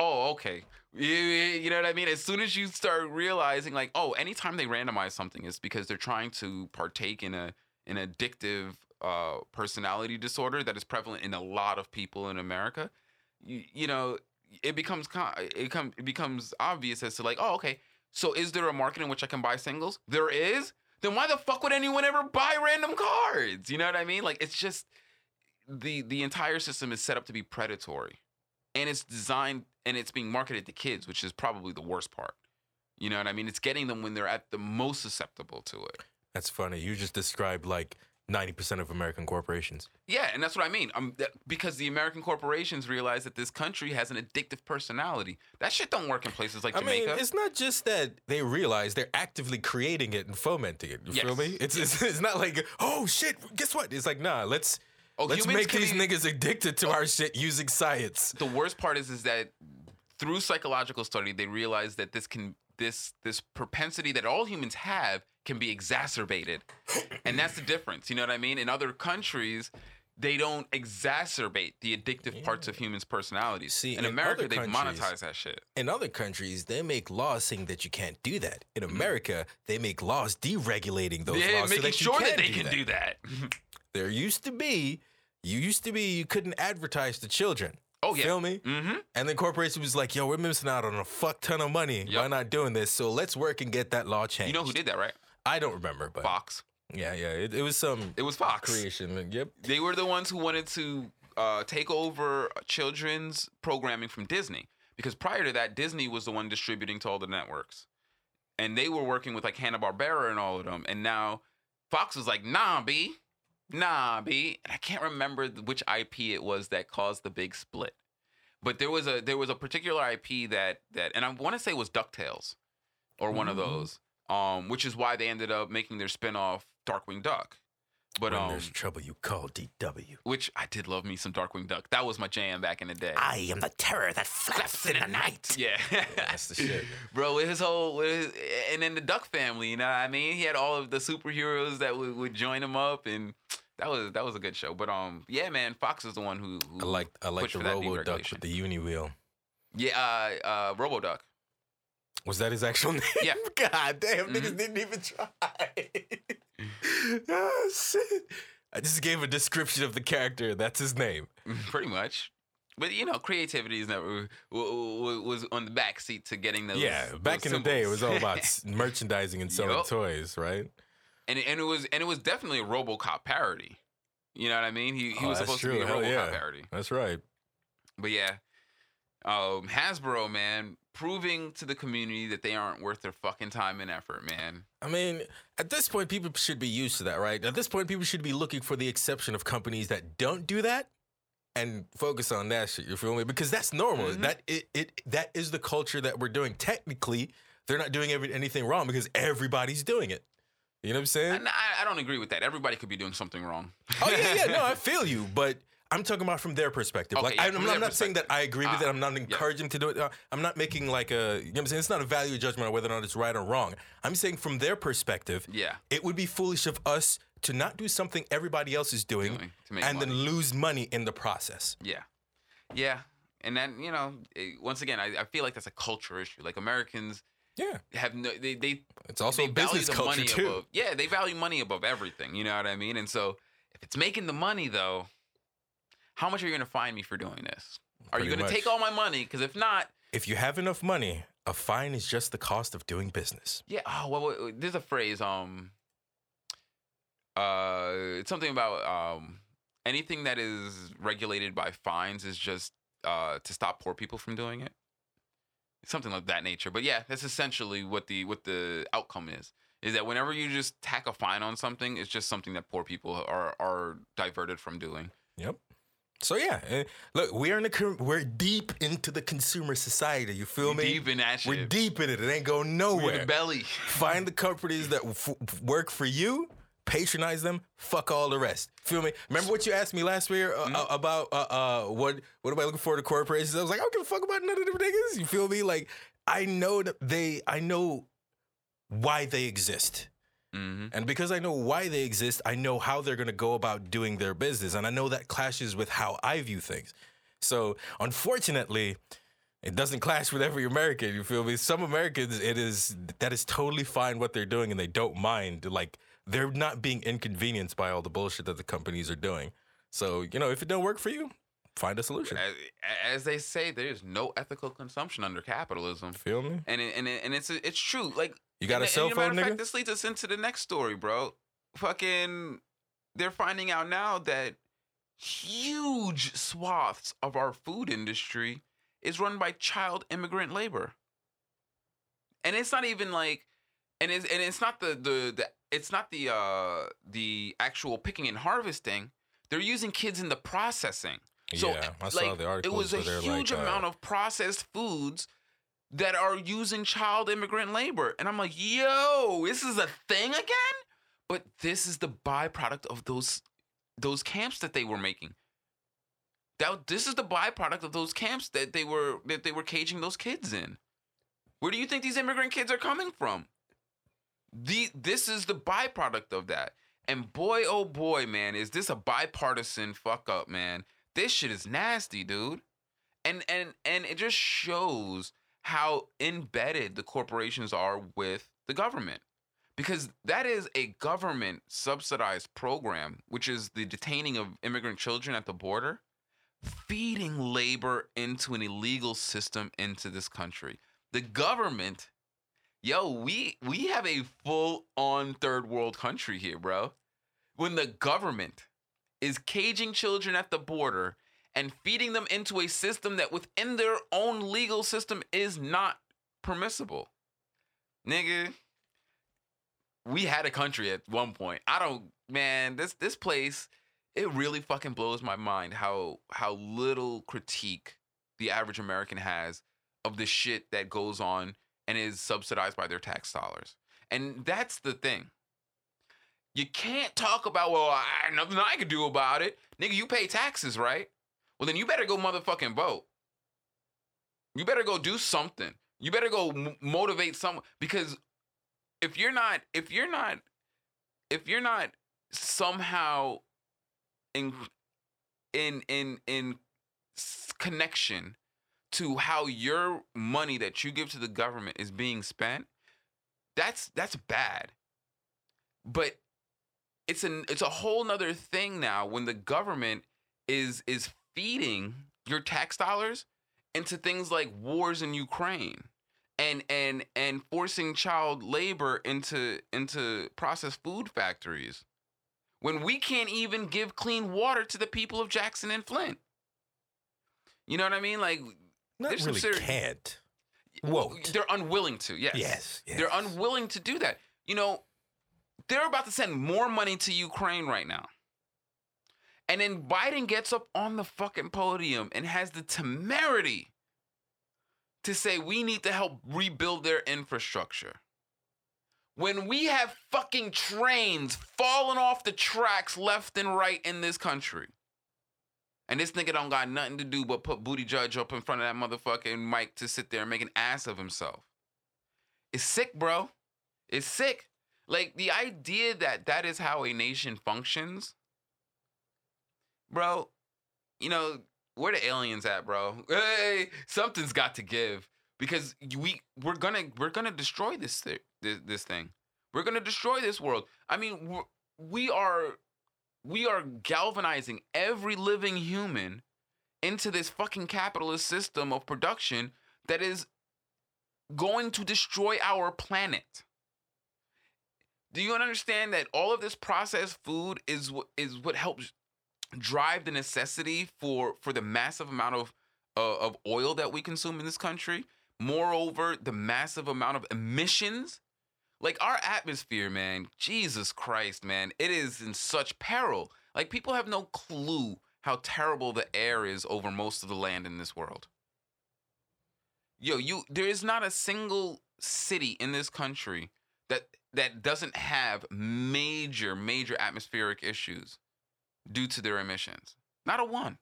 oh, okay. You, know what I mean? As soon as you start realizing, like, oh, anytime they randomize something, it's because they're trying to partake in a an addictive uh, personality disorder that is prevalent in a lot of people in America, you, you know, it becomes it, it becomes obvious as to like, oh, okay, so is there a market in which I can buy singles? There is. Then why the fuck would anyone ever buy random cards? You know what I mean? Like it's just the the entire system is set up to be predatory, and it's designed and it's being marketed to kids, which is probably the worst part. You know what I mean? It's getting them when they're at the most susceptible to it. That's funny. You just described like 90% of American corporations. Yeah, and that's what I mean. Um, that, because the American corporations realize that this country has an addictive personality. That shit don't work in places like I Jamaica. mean, it's not just that they realize they're actively creating it and fomenting it. You feel me? It's, it's it's not like, oh shit, guess what? It's like, nah, let's Oh, let's make these be- niggas addicted to our shit using science. the worst part is is that through psychological study they realize that this can this this propensity that all humans have can be exacerbated and that's the difference you know what i mean in other countries they don't exacerbate the addictive parts of humans personalities See, in in america they monetize that shit In other countries, they make laws saying that you can't do that. In Mm-hmm. America, they make laws deregulating those yeah laws so making that sure that they do can that. do that (laughs) There used to be, you used to be, you couldn't advertise to children. oh yeah Feel me? mm-hmm And the corporation was like, yo, we're missing out on a fuck ton of money by Yep. not doing this. So let's work and get that law changed. you know who did that right I don't remember, but fox yeah, yeah. It, it was some it was fox creation. Yep. They were the ones who wanted to uh, take over children's programming from Disney because prior to that, Disney was the one distributing to all the networks, and they were working with like Hanna Barbera and all of them. And now Fox was like, "Nah, b, nah, b," and I can't remember which IP it was that caused the big split. But there was a there was a particular IP that that, and I want to say it was Ducktales, or one of Mhm. those, um, which is why they ended up making their spinoff Darkwing Duck. But when um, there's trouble, you call DW. which I did love me some Darkwing Duck. That was my jam back in the day. I am the terror that flaps in the night. Yeah, That's the shit. (laughs) bro. With his whole, his, and then the Duck family. You know, what I mean, he had all of the superheroes that would, would join him up, and that was that was a good show. But um, yeah, man, Fox is the one who, who I like I like the Robo Duck with the uni wheel. yeah, uh, uh, Robo Duck. Was that his actual (laughs) name? Yeah. God damn, Mhm. niggas didn't even try. oh (laughs) shit! I just gave a description of the character. That's his name. Pretty much. But you know, creativity is never w- w- was on the back seat to getting those. yeah, back those in the day, it was all about merchandising and selling Yup. toys, right? and and it was and it was definitely a RoboCop parody. You know what I mean? He he Oh, was supposed true. to be a Hell RoboCop yeah. parody. That's right. But yeah, um, Hasbro man, proving to the community that they aren't worth their fucking time and effort, man. I mean, at this point, people should be used to that, right? At this point, people should be looking for the exception of companies that don't do that and focus on that shit. You feel me? Because that's normal. Mhm. That it, it that is the culture that we're doing. Technically, they're not doing every, anything wrong because everybody's doing it. You know what I'm saying? I, I don't agree with that. Everybody could be doing something wrong. oh yeah, yeah. No, (laughs) I feel you, but I'm talking about from their perspective. Okay, like yeah, I'm, I'm not saying that I agree with Ah, it. I'm not encouraging them to do it. Uh, I'm not making like a. You know what I'm saying? It's not a value judgment on whether or not it's right or wrong. I'm saying from their perspective, Yeah. it would be foolish of us to not do something everybody else is doing, Doing and then lose money in the process. Yeah. Yeah. And then, you know, it, once again, I, I feel like that's a culture issue. Like Americans Yeah, have no, they, they, it's also they business culture money too. above, yeah, they value money above everything. You know what I mean? And so if it's making the money though, how much are you going to fine me for doing this? Are you going to take all my money? Because if not, If you have enough money, a fine is just the cost of doing business. yeah. Oh, well, there's a phrase. Um, uh, it's something about um, anything that is regulated by fines is just uh to stop poor people from doing it. Something like that nature. But yeah, that's essentially what the what the outcome is. Is that whenever you just tack a fine on something, it's just something that poor people are are diverted from doing. Yep. So yeah, eh, look, we're in the we're deep into the consumer society. You feel me? Deep in that shit. We're deep in it. It ain't going We're in nowhere. the belly. (laughs) Find the companies that f- work for you, patronize them. Fuck all the rest. Feel me? Remember what you asked me last year uh, Mm-hmm. uh, about uh, uh, what what am I looking for to corporations? I was like, I don't give a fuck about none of them niggas. You feel me? Like I know that they, I know why they exist. Hmm And because I know why they exist, I know how they're going to go about doing their business. And I know that clashes with how I view things. So, unfortunately, it doesn't clash with every American. You feel me? Some Americans, it is that is totally fine what they're doing and they don't mind. Like, they're not being inconvenienced by all the bullshit that the companies are doing. So, you know, if it don't work for you, find a solution. As, as they say, there's no ethical consumption under capitalism. Feel me? And it, and it, and it's it's true. Like You got a and, cell and, phone, nigga? fact, this leads us into the next story, bro. Fucking, they're finding out now that huge swaths of our food industry is run by child immigrant labor, and it's not even like, and it's and it's not the the, the it's not the uh the actual picking and harvesting. They're using kids in the processing. So, yeah, I saw like, the article. It was a huge like, uh, amount of processed foods that are using child immigrant labor. And I'm like, yo, this is a thing again? But this is the byproduct of those those camps that they were making. That this is the byproduct of those camps that they were that they were caging those kids in. Where do you think these immigrant kids are coming from? The this is the byproduct of that. And boy, oh boy, man, is this a bipartisan fuck up, man? This shit is nasty, dude. And and and it just shows how embedded the corporations are with the government. Because that is a government subsidized program, which is the detaining of immigrant children at the border, feeding labor into an illegal system into this country. The government yo, we we have a full on third world country here, bro. When the government is caging children at the border and feeding them into a system that within their own legal system is not permissible. Nigga, we had a country at one point. I don't man, this this place it really fucking blows my mind how how little critique the average American has of the shit that goes on and is subsidized by their tax dollars. And that's the thing. You can't talk about, well, I, nothing I can do about it. Nigga, you pay taxes, right? Well, then you better go motherfucking vote. You better go do something. You better go m- motivate someone because if you're not, if you're not, if you're not somehow in in in in connection to how your money that you give to the government is being spent, that's that's bad. But it's an it's a whole nother thing now when the government is is feeding your tax dollars into things like wars in Ukraine and and and forcing child labor into into processed food factories when we can't even give clean water to the people of Jackson and Flint. You know what I mean? Like Not there's some really serious- can't. well, they're unwilling to. Yes. Yes, They're unwilling to do that. You know, they're about to send more money to Ukraine right now. And then Biden gets up on the fucking podium and has the temerity to say we need to help rebuild their infrastructure. When we have fucking trains falling off the tracks left and right in this country. And this nigga don't got nothing to do but put Buttigieg up in front of that motherfucking mic to sit there and make an ass of himself. It's sick, bro. It's sick. Like the idea that that is how a nation functions, bro. You know where the aliens at, bro? Hey, something's got to give because we we're gonna we're gonna destroy this thi- this, this thing. We're gonna destroy this world. I mean, we're, we are galvanizing every living human into this fucking capitalist system of production that is going to destroy our planet. Do you understand that all of this processed food is is what helps drive the necessity for for the massive amount of uh, of oil that we consume in this country? Moreover, the massive amount of emissions like our atmosphere, man, Jesus Christ, man, it is in such peril. Like people have no clue how terrible the air is over most of the land in this world. Yo, you there is not a single city in this country that that doesn't have major major atmospheric issues due to their emissions. Not a one.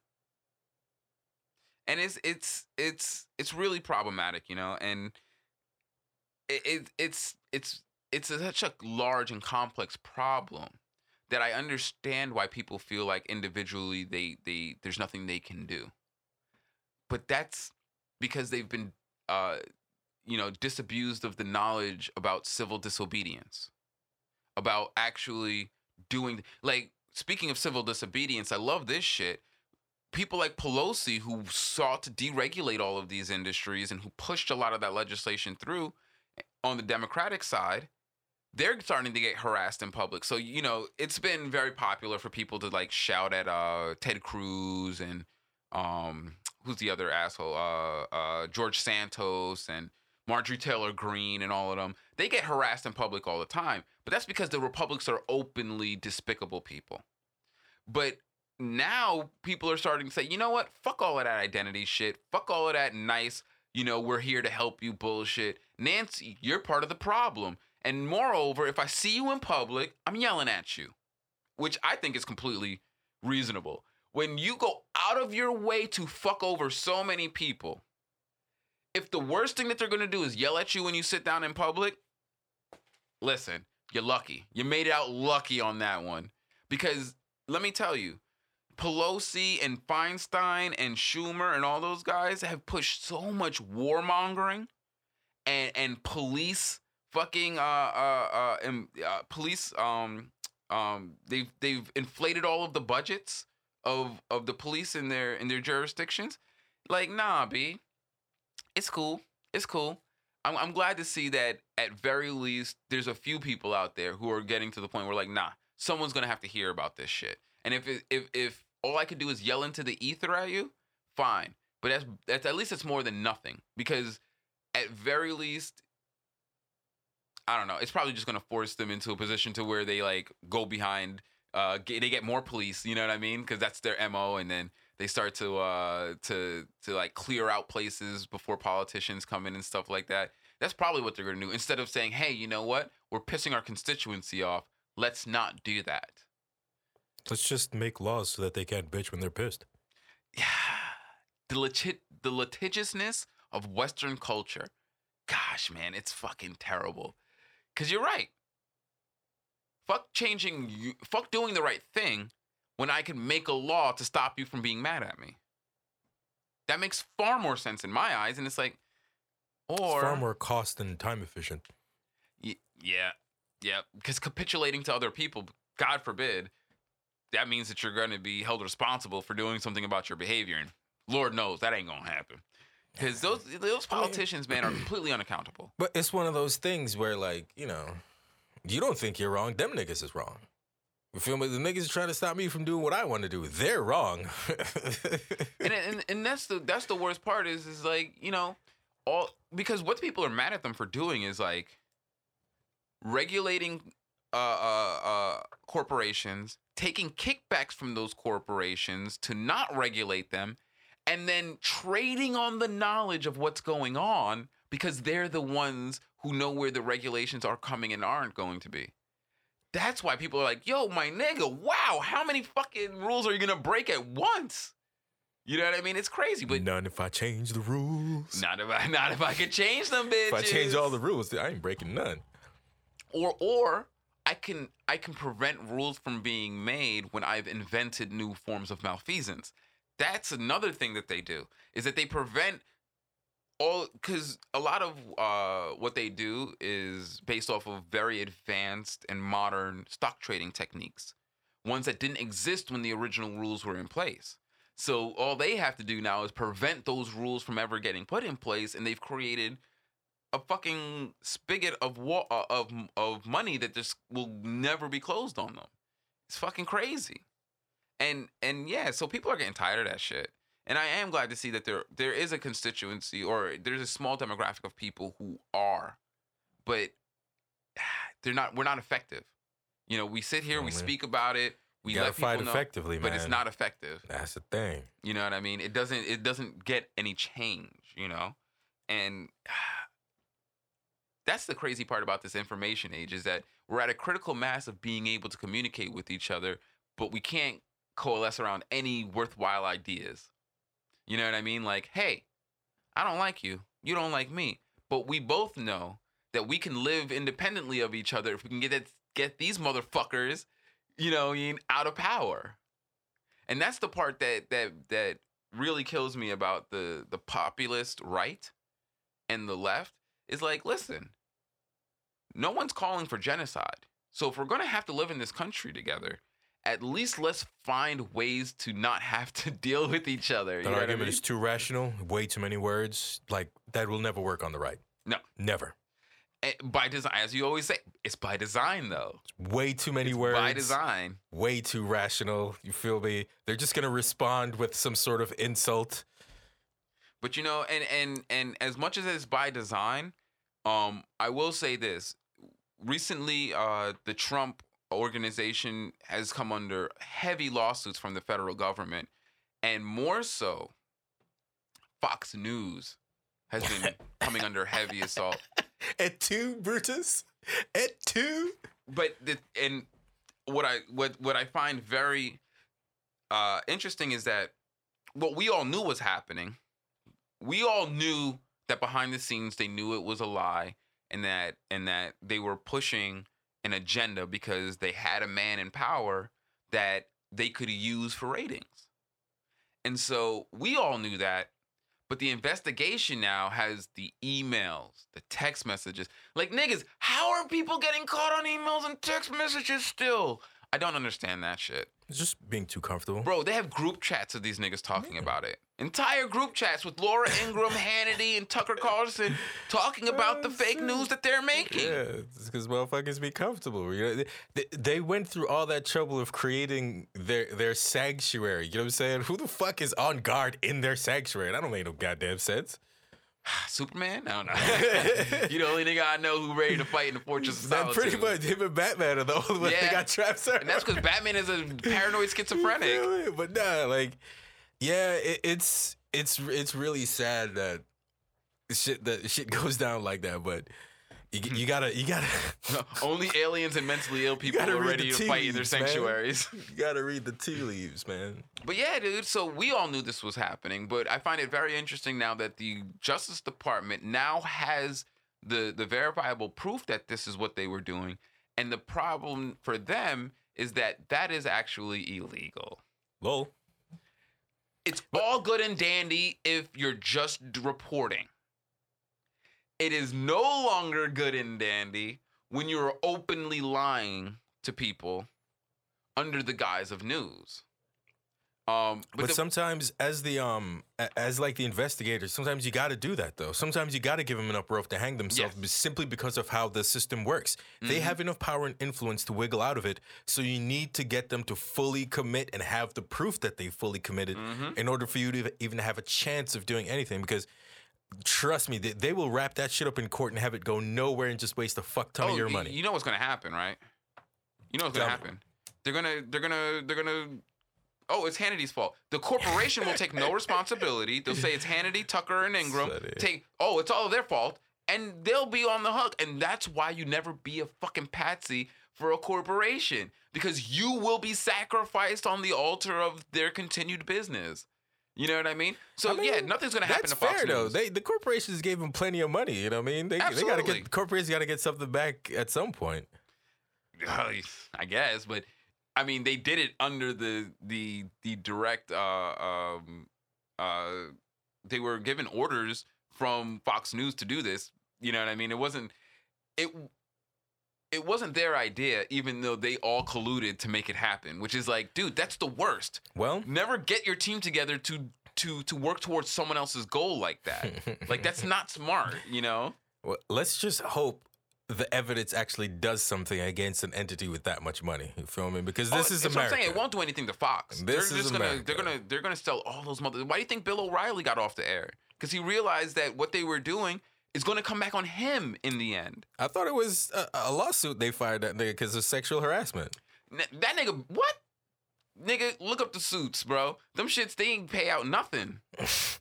And it's it's it's it's really problematic, you know, and it, it it's it's it's a, such a large and complex problem that I understand why people feel like individually they they there's nothing they can do. But that's because they've been uh you know disabused of the knowledge about civil disobedience. About actually doing like speaking of civil disobedience, I love this shit. People like Pelosi who sought to deregulate all of these industries and who pushed a lot of that legislation through eh, on the Democratic side they're starting to get harassed in public. So you know, it's been very popular for people to like shout at uh Ted Cruz and um who's the other asshole? Uh uh George Santos and Marjorie Taylor Greene and all of them. They get harassed in public all the time. But that's because the Republicans are openly despicable people. But now people are starting to say, you know what? Fuck all of that identity shit. Fuck all of that nice, you know, we're here to help you bullshit. Nancy, you're part of the problem. And moreover, if I see you in public, I'm yelling at you, which I think is completely reasonable. When you go out of your way to fuck over so many people, if the worst thing that they're gonna do is yell at you when you sit down in public, listen, you're lucky. You made it out lucky on that one. Because let me tell you, Pelosi and Feinstein and Schumer and all those guys have pushed so much warmongering and and police fucking uh uh uh, and, uh police um um they've they've inflated all of the budgets of of the police in their in their jurisdictions. Like nah, b, it's cool. It's cool. I'm I'm glad to see that at very least there's a few people out there who are getting to the point where like nah, someone's gonna have to hear about this shit. And if if if all I could do is yell into the ether at you, fine. But that's that's at least it's more than nothing because at very least I don't know. It's probably just gonna force them into a position to where they like go behind. Uh, get, they get more police. You know what I mean? Because that's their mo, and then they start to uh to to like clear out places before politicians come in and stuff like that. That's probably what they're gonna do. Instead of saying, "Hey, you know what? We're pissing our constituency off. Let's not do that." Let's just make laws so that they can't bitch when they're pissed. Yeah, the legit the litigiousness of Western culture. Gosh, man, it's fucking terrible. Cause you're right. Fuck changing you. Fuck doing the right thing when I can make a law to stop you from being mad at me. That makes far more sense in my eyes, and it's like, or It's far more cost and time efficient. Y- yeah, yeah. Because capitulating to other people, God forbid, that means that you're going to be held responsible for doing something about your behavior, and Lord knows that ain't gonna happen. Because those those politicians, man, are completely unaccountable. But it's one of those things where, like, you know, you don't think you're wrong. Them niggas is wrong. You feel me? The niggas are trying to stop me from doing what I want to do. They're wrong. (laughs) and, and and that's the that's the worst part is is like you know all because what people are mad at them for doing is like regulating uh uh, uh corporations taking kickbacks from those corporations to not regulate them, and then trading on the knowledge of what's going on because they're the ones who know where the regulations are coming and aren't going to be. That's why people are like, yo, my nigga, wow, how many fucking rules are you gonna break at once? You know what I mean? It's crazy, but None if I change the rules. not if I not if I could change them, bitches. If I change all the rules, I ain't breaking none. or or I can I can prevent rules from being made when I've invented new forms of malfeasance. That's another thing that they do is that they prevent all because a lot of uh, what they do is based off of very advanced and modern stock trading techniques, ones that didn't exist when the original rules were in place. So all they have to do now is prevent those rules from ever getting put in place, and they've created a fucking spigot of wa- uh, of of money that just will never be closed on them. It's fucking crazy. And and yeah, so people are getting tired of that shit. And I am glad to see that there there is a constituency or there's a small demographic of people who are, but (sighs) they're not. We're not effective. You know, we sit here, we speak about it, we let people fight know, effectively, but man. it's not effective. That's the thing. You know what I mean? It doesn't it doesn't get any change, you know? And (sighs) that's the crazy part about this information age is that we're at a critical mass of being able to communicate with each other, but we can't coalesce around any worthwhile ideas. You know what I mean? Like, hey, I don't like you. You don't like me. But we both know that we can live independently of each other if we can get it, get these motherfuckers, you know, out of power. And that's the part that that that really kills me about the the populist right and the left is like, listen, no one's calling for genocide. So if we're going to have to live in this country together, at least let's find ways to not have to (laughs) deal with each other. That what I argument mean? is too rational. Way too many words. Like that will never work on the right. No. Never. Eh, by design, as you always say, it's by design though. Way too many It's words. by design. Way too rational. You feel me? They're just gonna respond with some sort of insult. But you know, and and and as much as it's by design, um, I will say this: recently, uh, the Trump organization has come under heavy lawsuits from the federal government, and more so, Fox News has been coming under heavy assault. (laughs) Et tu, Brutus? Et tu? but the and what I what what I find very uh interesting is that what we all knew was happening. We all knew that behind the scenes they knew it was a lie and that and that they were pushing an agenda because they had a man in power that they could use for ratings. And so we all knew that, but the investigation now has the emails, the text messages. Like niggas, how are people getting caught on emails and text messages still? I don't understand that shit. It's just being too comfortable. Bro, they have group chats of these niggas talking about it. Entire group chats with Laura Ingraham, (laughs) Hannity, and Tucker Carlson talking about the Oh, fake news that they're making. Yeah, because motherfuckers be comfortable. You know, they- they, went through all that trouble of creating their their sanctuary. You know what I'm saying? Who the fuck is on guard in their sanctuary? That don't make no goddamn sense. (sighs) Superman? I don't know. you the only nigga I know who ready to fight in the Fortress of Solitude. pretty much him and Batman are the only ones Yeah. that got trapped. And that's because Batman is a paranoid (laughs) schizophrenic. But nah, like, yeah, it, it's it's it's really sad that shit that shit (laughs) goes down like that. But you, you hmm. gotta you gotta Only aliens and mentally ill (laughs) people are read ready to fight in their leaves, man. sanctuaries. (laughs) you gotta read the tea leaves, man. But yeah, dude. So we all knew this was happening, but I find it very interesting now that the Justice Department now has the the verifiable proof that this is what they were doing, and the problem for them is that that is actually illegal. Lol. It's all good and dandy if you're just reporting. It is no longer good and dandy when you're openly lying to people under the guise of news. Um, But, the- sometimes, as the um, as like the investigators, sometimes you got to do that though. Sometimes you got to give them enough rope to hang themselves, simply because of how the system works. They Mhm. have enough power and influence to wiggle out of it. So you need to get them to fully commit and have the proof that they fully committed Mhm. in order for you to even have a chance of doing anything. Because trust me, they, they will wrap that shit up in court and have it go nowhere and just waste a fuck ton Oh, of your money. You know what's gonna happen, right? You know what's gonna me. happen. They're gonna they're gonna they're gonna oh it's Hannity's fault. The corporation will take no (laughs) responsibility. They'll say it's Hannity, Tucker, and Ingraham. Take oh it's all their fault, and they'll be on the hook. And that's why you never be a fucking patsy for a corporation because you will be sacrificed on the altar of their continued business. You know what I mean? So I mean, yeah, nothing's gonna happen That's to Fox fair though. They the corporations gave them plenty of money. You know what I mean? They they got to Absolutely. get corporations got to get something back at some point. (sighs) I guess, but I mean, they did it under the the the direct. Uh, um, uh, they were given orders from Fox News to do this. You know what I mean? It wasn't it. It wasn't their idea, even though they all colluded to make it happen. Which is like, dude, that's the worst. Well, Never get your team together to to to work towards someone else's goal like that. (laughs) like that's not smart, you know. well, let's just hope the evidence actually does something against an entity with that much money. You feel me? Because oh, this Oh, is America. I'm saying. It won't do anything to Fox. This they're is just gonna America. they're gonna they're gonna sell all those mother. Why do you think Bill O'Reilly got off the air? Because he realized that what they were doing is going to come back on him in the end. I thought it was a, a lawsuit they fired that nigga because of sexual harassment. N- That nigga, what? Nigga, look up the suits, bro. Them shits, they ain't pay out nothing.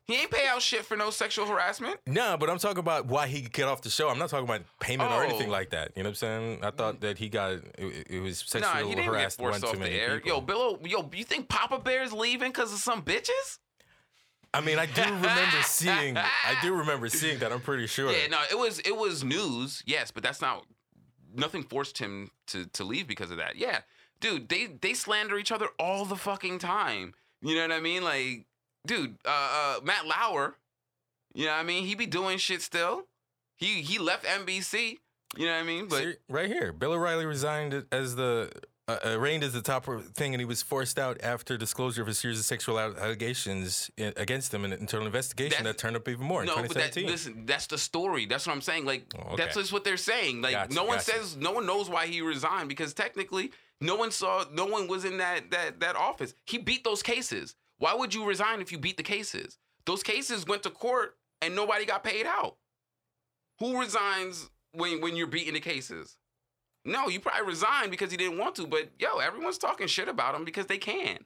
he ain't pay out shit for no sexual harassment. No, but I'm talking about why he could get off the show. I'm not talking about payment or anything Oh. like that. You know what I'm saying? I thought that he got it, it was sexual Nah, he didn't get harassed one forced too off the many air. people. Yo, Bill, O- yo, you think Papa Bear's leaving because of some bitches? I mean, I do remember seeing. I do remember (laughs) seeing that. I'm pretty sure. Yeah, no, it was it was news, yes, but that's not nothing forced him to to leave because of that. Yeah. Dude, they they slander each other all the fucking time. You know what I mean? Like, dude, uh, uh Matt Lauer, you know what I mean? He be doing shit still. He he left NBC. You know what I mean? But right here, Bill O'Reilly resigned as the uh, uh, reigned as the top thing, and he was forced out after disclosure of a series of sexual allegations i- against him in an internal investigation that turned up even more in no, but that listen, that's the story. That's what I'm saying. Like Oh, that's just what they're saying. Like Gotcha, no one gotcha. says no one knows why he resigned because technically no one saw no one was in that that that office. He beat those cases. Why would you resign if you beat the cases? Those cases went to court and nobody got paid out. Who resigns when when you're beating the cases? No, you probably resigned because he didn't want to, but yo, everyone's talking shit about him because they can.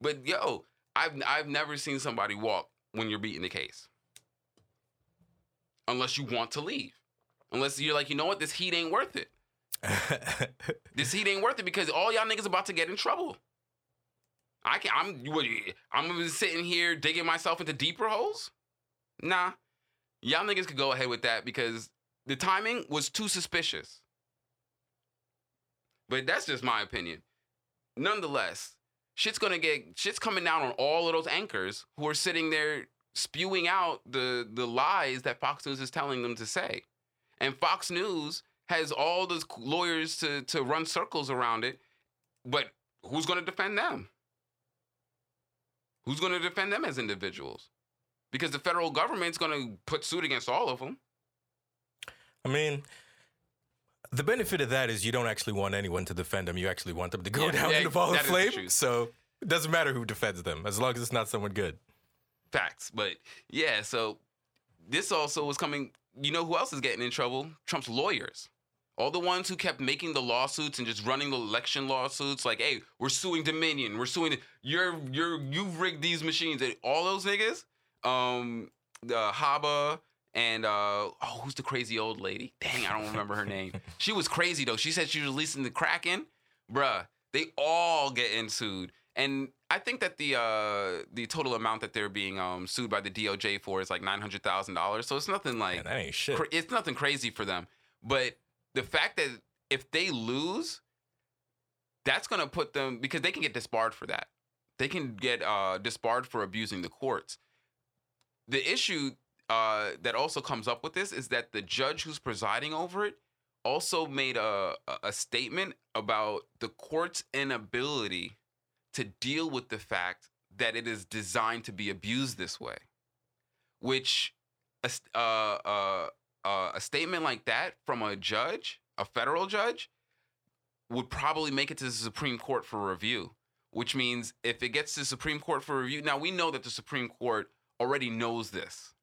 But yo, I've I've never seen somebody walk when you're beating the case. Unless you want to leave. Unless you're like, you know what, this heat ain't worth it. (laughs) This heat ain't worth it because all y'all niggas about to get in trouble. I can I'm I'm sitting here digging myself into deeper holes? Nah. Y'all niggas could go ahead with that because the timing was too suspicious. But that's just my opinion. Nonetheless, shit's gonna get shit's coming down on all of those anchors who are sitting there spewing out the the lies that Fox News is telling them to say. And Fox News has all those lawyers to to run circles around it, but who's gonna defend them? Who's gonna defend them as individuals? Because the federal government's gonna put suit against all of them. I mean, the benefit of that is you don't actually want anyone to defend them. You actually want them to go Yeah, down yeah, in the ball of that is the flame. So it doesn't matter who defends them as long as it's not someone good. Facts. But yeah, so this also was coming. You know who else is getting in trouble? Trump's lawyers. All the ones who kept making the lawsuits and just running the election lawsuits, like, hey, we're suing Dominion, we're suing you're you're you've rigged these machines. And all those niggas, um, the Habba and uh oh, who's the crazy old lady? Dang, I don't remember her name. (laughs) She was crazy though. She said she was releasing the Kraken. Bruh, they all getting sued. And I think that the uh the total amount that they're being um sued by the DOJ for is like nine hundred thousand dollars. So it's nothing like Man, that ain't shit. cra- it's nothing crazy for them. But the fact that if they lose, that's gonna put them because they can get disbarred for that. They can get uh, disbarred for abusing the courts. The issue uh, that also comes up with this is that the judge who's presiding over it also made a, a- statement about the court's inability to deal with the fact that it is designed to be abused this way, which st- uh, uh, a statement like that from a judge, a federal judge, would probably make it to the Supreme Court for review. Which means if it gets to the Supreme Court for review, now we know that the Supreme Court already knows this.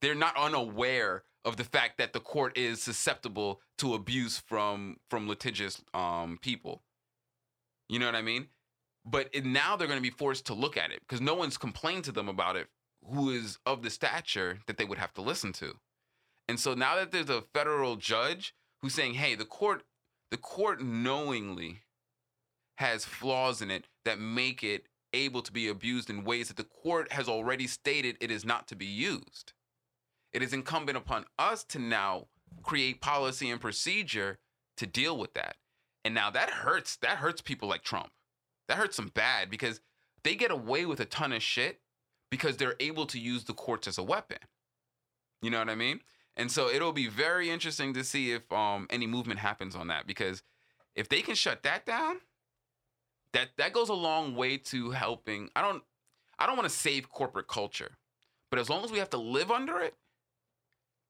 They're not unaware of the fact that the court is susceptible to abuse from from litigious um, people. You know what I mean? But it, now they're going to be forced to look at it because no one's complained to them about it who is of the stature that they would have to listen to. And so now that there's a federal judge who's saying, "Hey, the court the court knowingly has flaws in it that make it able to be abused in ways that the court has already stated it is not to be used." It is incumbent upon us to now create policy and procedure to deal with that. And now that hurts. That hurts people like Trump. That hurts them bad because they get away with a ton of shit because they're able to use the courts as a weapon. You know what I mean? And so it'll be very interesting to see if um, any movement happens on that because if they can shut that down, that that goes a long way to helping. I don't I don't want to save corporate culture, but as long as we have to live under it,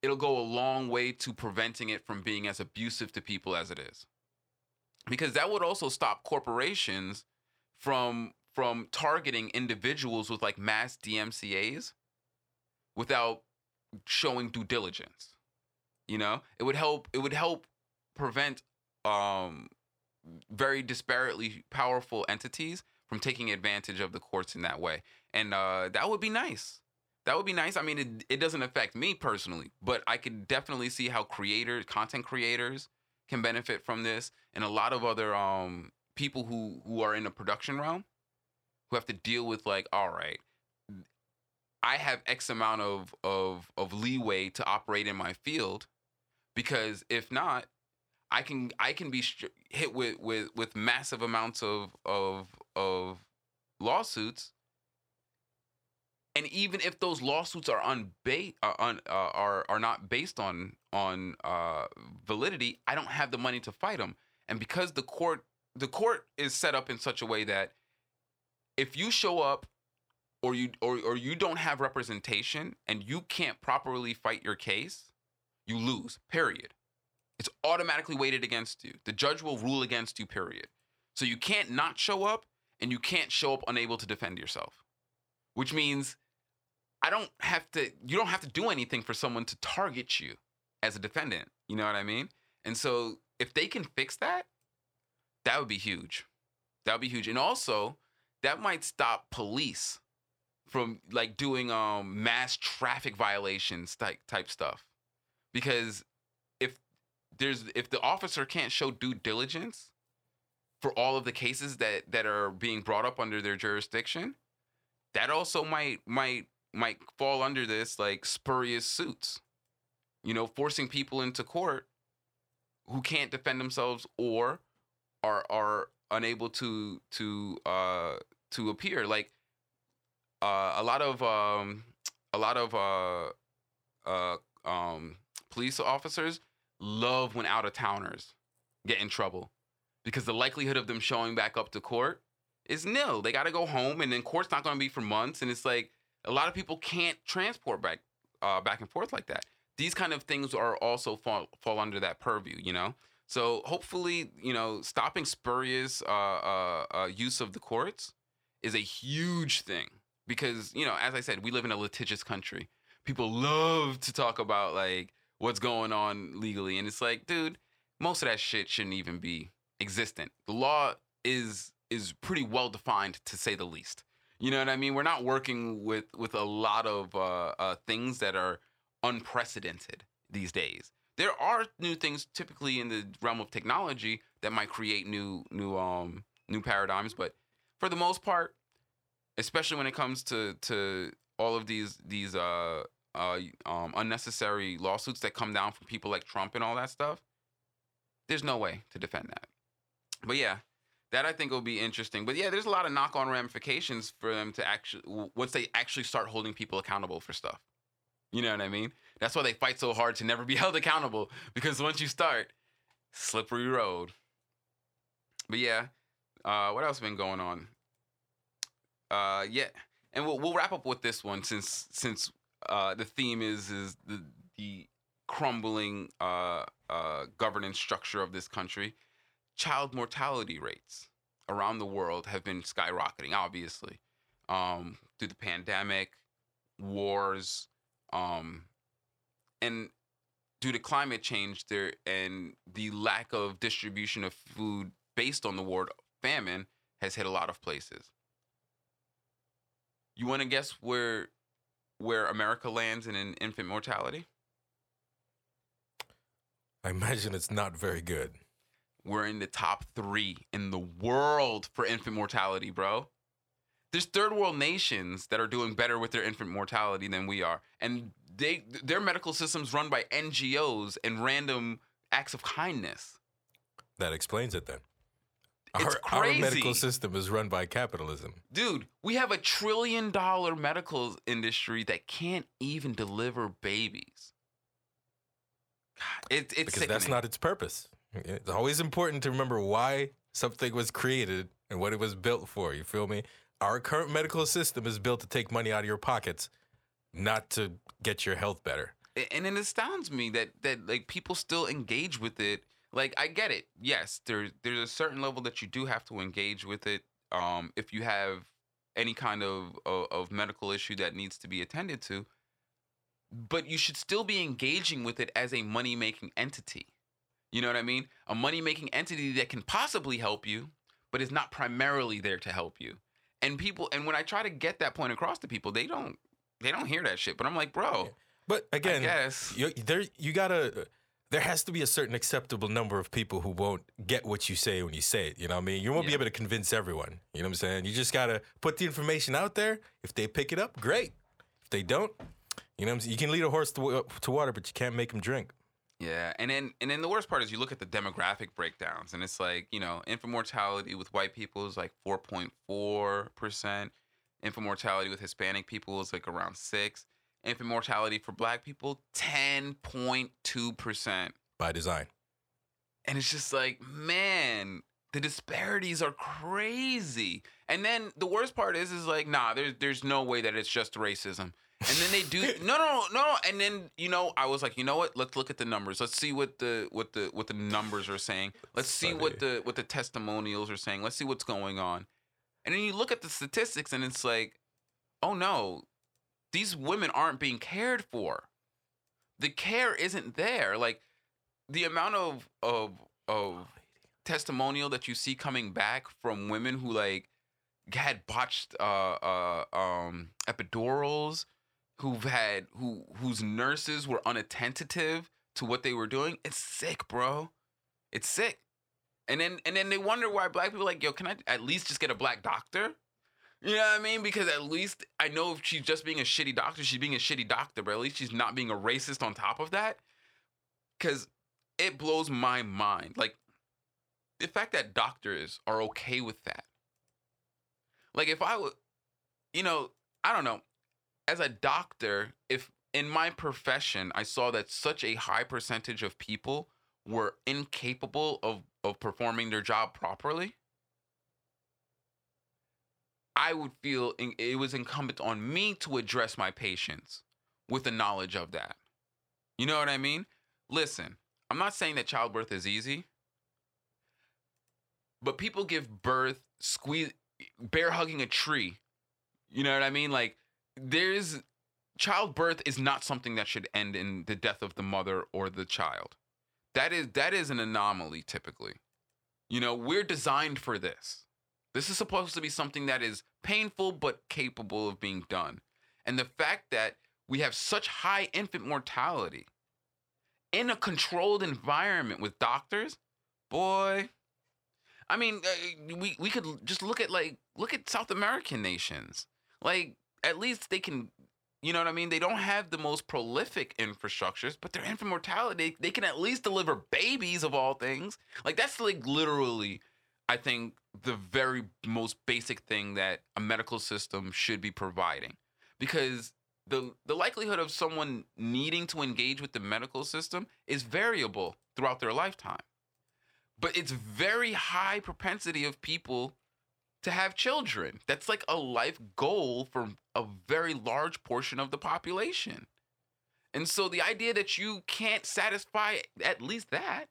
it'll go a long way to preventing it from being as abusive to people as it is. Because that would also stop corporations from from targeting individuals with like mass DMCA's without showing due diligence. You know, it would help. It would help prevent um, very disparately powerful entities from taking advantage of the courts in that way, and uh, that would be nice. That would be nice. I mean, it, it doesn't affect me personally, but I could definitely see how creators, content creators, can benefit from this, and a lot of other um, people who who are in the production realm who have to deal with like, all right, I have X amount of of of leeway to operate in my field, because if not, I can I can be hit with with with massive amounts of of of lawsuits. And even if those lawsuits are unba- uh, un, uh, are are not based on on uh, validity, I don't have the money to fight them. And because the court the court is set up in such a way that if you show up or you or, or you don't have representation and you can't properly fight your case, you lose. Period. It's automatically weighted against you. The judge will rule against you, period. So you can't not show up and you can't show up unable to defend yourself. Which means I don't have to you don't have to do anything for someone to target you as a defendant. You know what I mean? And so if they can fix that, that would be huge. That would be huge. And also, that might stop police from like doing um mass traffic violations type type stuff. Because if there's if the officer can't show due diligence for all of the cases that that are being brought up under their jurisdiction, that also might might might fall under this like spurious suits. You know, forcing people into court who can't defend themselves or are are unable to to uh to appear like uh a lot of um a lot of uh uh um police officers love when out of towners get in trouble because the likelihood of them showing back up to court is nil. They got to go home, and then court's not going to be for months. And it's like a lot of people can't transport back uh, back and forth like that. These kind of things are also fall fall under that purview, you know. So hopefully, you know, stopping spurious uh, uh, uh, use of the courts is a huge thing because you know, as I said, we live in a litigious country. People love to talk about like what's going on legally, and it's like, dude, most of that shit shouldn't even be existent. The law is is pretty well defined to say the least. You know what I mean? We're not working with with a lot of uh, uh, things that are unprecedented these days. There are new things typically in the realm of technology that might create new new um new paradigms, but for the most part, especially when it comes to to all of these these uh uh um unnecessary lawsuits that come down from people like Trump and all that stuff, there's no way to defend that. But yeah, that I think will be interesting. But yeah, there's a lot of knock-on ramifications for them to actually once they actually start holding people accountable for stuff. You know what I mean? That's why they fight so hard to never be (laughs) held accountable because once you start, slippery road. But yeah, uh, what else been going on? Uh, yeah, and we'll we'll wrap up with this one since since uh, the theme is is the the crumbling uh, uh, governance structure of this country. Child mortality rates around the world have been skyrocketing, obviously, um, through the pandemic, wars, um, and due to climate change there and the lack of distribution of food based on the word famine has hit a lot of places. You want to guess where where America lands in, in infant mortality? I imagine it's not very good. We're in the top three in the world for infant mortality, bro. There's third world nations that are doing better with their infant mortality than we are, and they their medical systems run by NGOs and random acts of kindness. That explains it then. It's our, our medical system is run by capitalism. Dude, we have a trillion dollar medical industry that can't even deliver babies. God, It, it's because that's not its purpose. It's always important to remember why something was created and what it was built for. You feel me? Our current medical system is built to take money out of your pockets, not to get your health better. And it astounds me that that like people still engage with it. Like I get it. Yes, there's there's a certain level that you do have to engage with it. Um, if you have any kind of, of of medical issue that needs to be attended to, but you should still be engaging with it as a money making entity. You know what I mean? A money making entity that can possibly help you, but is not primarily there to help you. And people, and when I try to get that point across to people, they don't they don't hear that shit. But I'm like, bro, But again, yes, you, there you gotta. There has to be a certain acceptable number of people who won't get what you say when you say it. You know what I mean? You won't be able to convince everyone. You know what I'm saying? You just gotta put the information out there. If they pick it up, great. If they don't, you know what I'm saying? You can lead a horse to, to water, but you can't make him drink. Yeah, and then and then the worst part is you look at the demographic breakdowns, and it's like you know infant mortality with white people is like four point four percent. Infant mortality with Hispanic people is like around six. Infant mortality for Black people ten point two percent. by design. And it's just like, man, the disparities are crazy. And then the worst part is, is like, nah, there's there's no way that it's just racism. And then they do (laughs) no, no, no. And then you know, I was like, you know what? Let's look at the numbers. Let's see what the what the what the numbers are saying. Let's see what the what the testimonials are saying. Let's see what's going on. And then you look at the statistics, and it's like, oh no, these women aren't being cared for. The care isn't there. Like the amount of of of testimonial that you see coming back from women who like had botched uh uh um epidurals who've had who whose nurses were unattentive to what they were doing it's sick bro it's sick and then and then they wonder why black people like yo can i at least just get a black doctor you know what I mean? Because at least I know if she's just being a shitty doctor, she's being a shitty doctor, but at least she's not being a racist on top of that. Because it blows my mind. Like, the fact that doctors are okay with that. Like, if I would, you know, I don't know, as a doctor, if in my profession I saw that such a high percentage of people were incapable of, of performing their job properly, I would feel it was incumbent on me to address my patients with the knowledge of that. You know what I mean? Listen, I'm not saying that childbirth is easy, but people give birth squeeze bear hugging a tree. You know what I mean? Like there's childbirth is not something that should end in the death of the mother or the child. That is that is an anomaly typically. You know, we're designed for this. This is supposed to be something that is painful but capable of being done. And the fact that we have such high infant mortality in a controlled environment with doctors, boy. I mean, uh, we we could just look at like look at South American nations. Like at least they can, you know what I mean? They don't have the most prolific infrastructures, but their infant mortality, they can at least deliver babies of all things. Like that's like literally I think the very most basic thing that a medical system should be providing. Because the the likelihood of someone needing to engage with the medical system is variable throughout their lifetime. But it's very high propensity of people to have children. That's like a life goal for a very large portion of the population. And so the idea that you can't satisfy at least that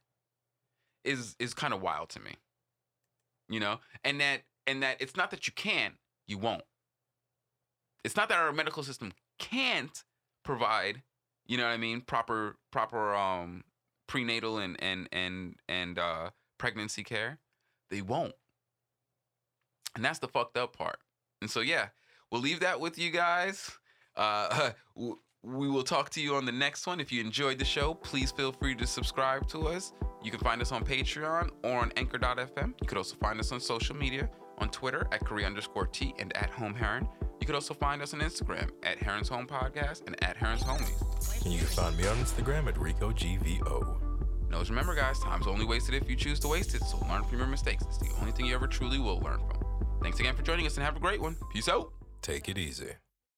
is is kind of wild to me. You know? And that and that it's not that you can, you won't. It's not that our medical system can't provide, you know what I mean, proper proper um prenatal and and and and uh pregnancy care. They won't. And that's the fucked up part. And so, yeah, we'll leave that with you guys. Uh, (laughs) we will talk to you on the next one. If you enjoyed the show, please feel free to subscribe to us. You can find us on Patreon or on Anchor.fm. You could also find us on social media on Twitter at Korea underscore T and at Home Heron. You could also find us on Instagram at Heron's Home Podcast and at Heron's Homies. And you can find me on Instagram at RicoGVO. Now, just remember, guys, time's only wasted if you choose to waste it. So learn from your mistakes. It's the only thing you ever truly will learn from. Thanks again for joining us and have a great one. Peace out. Take it easy.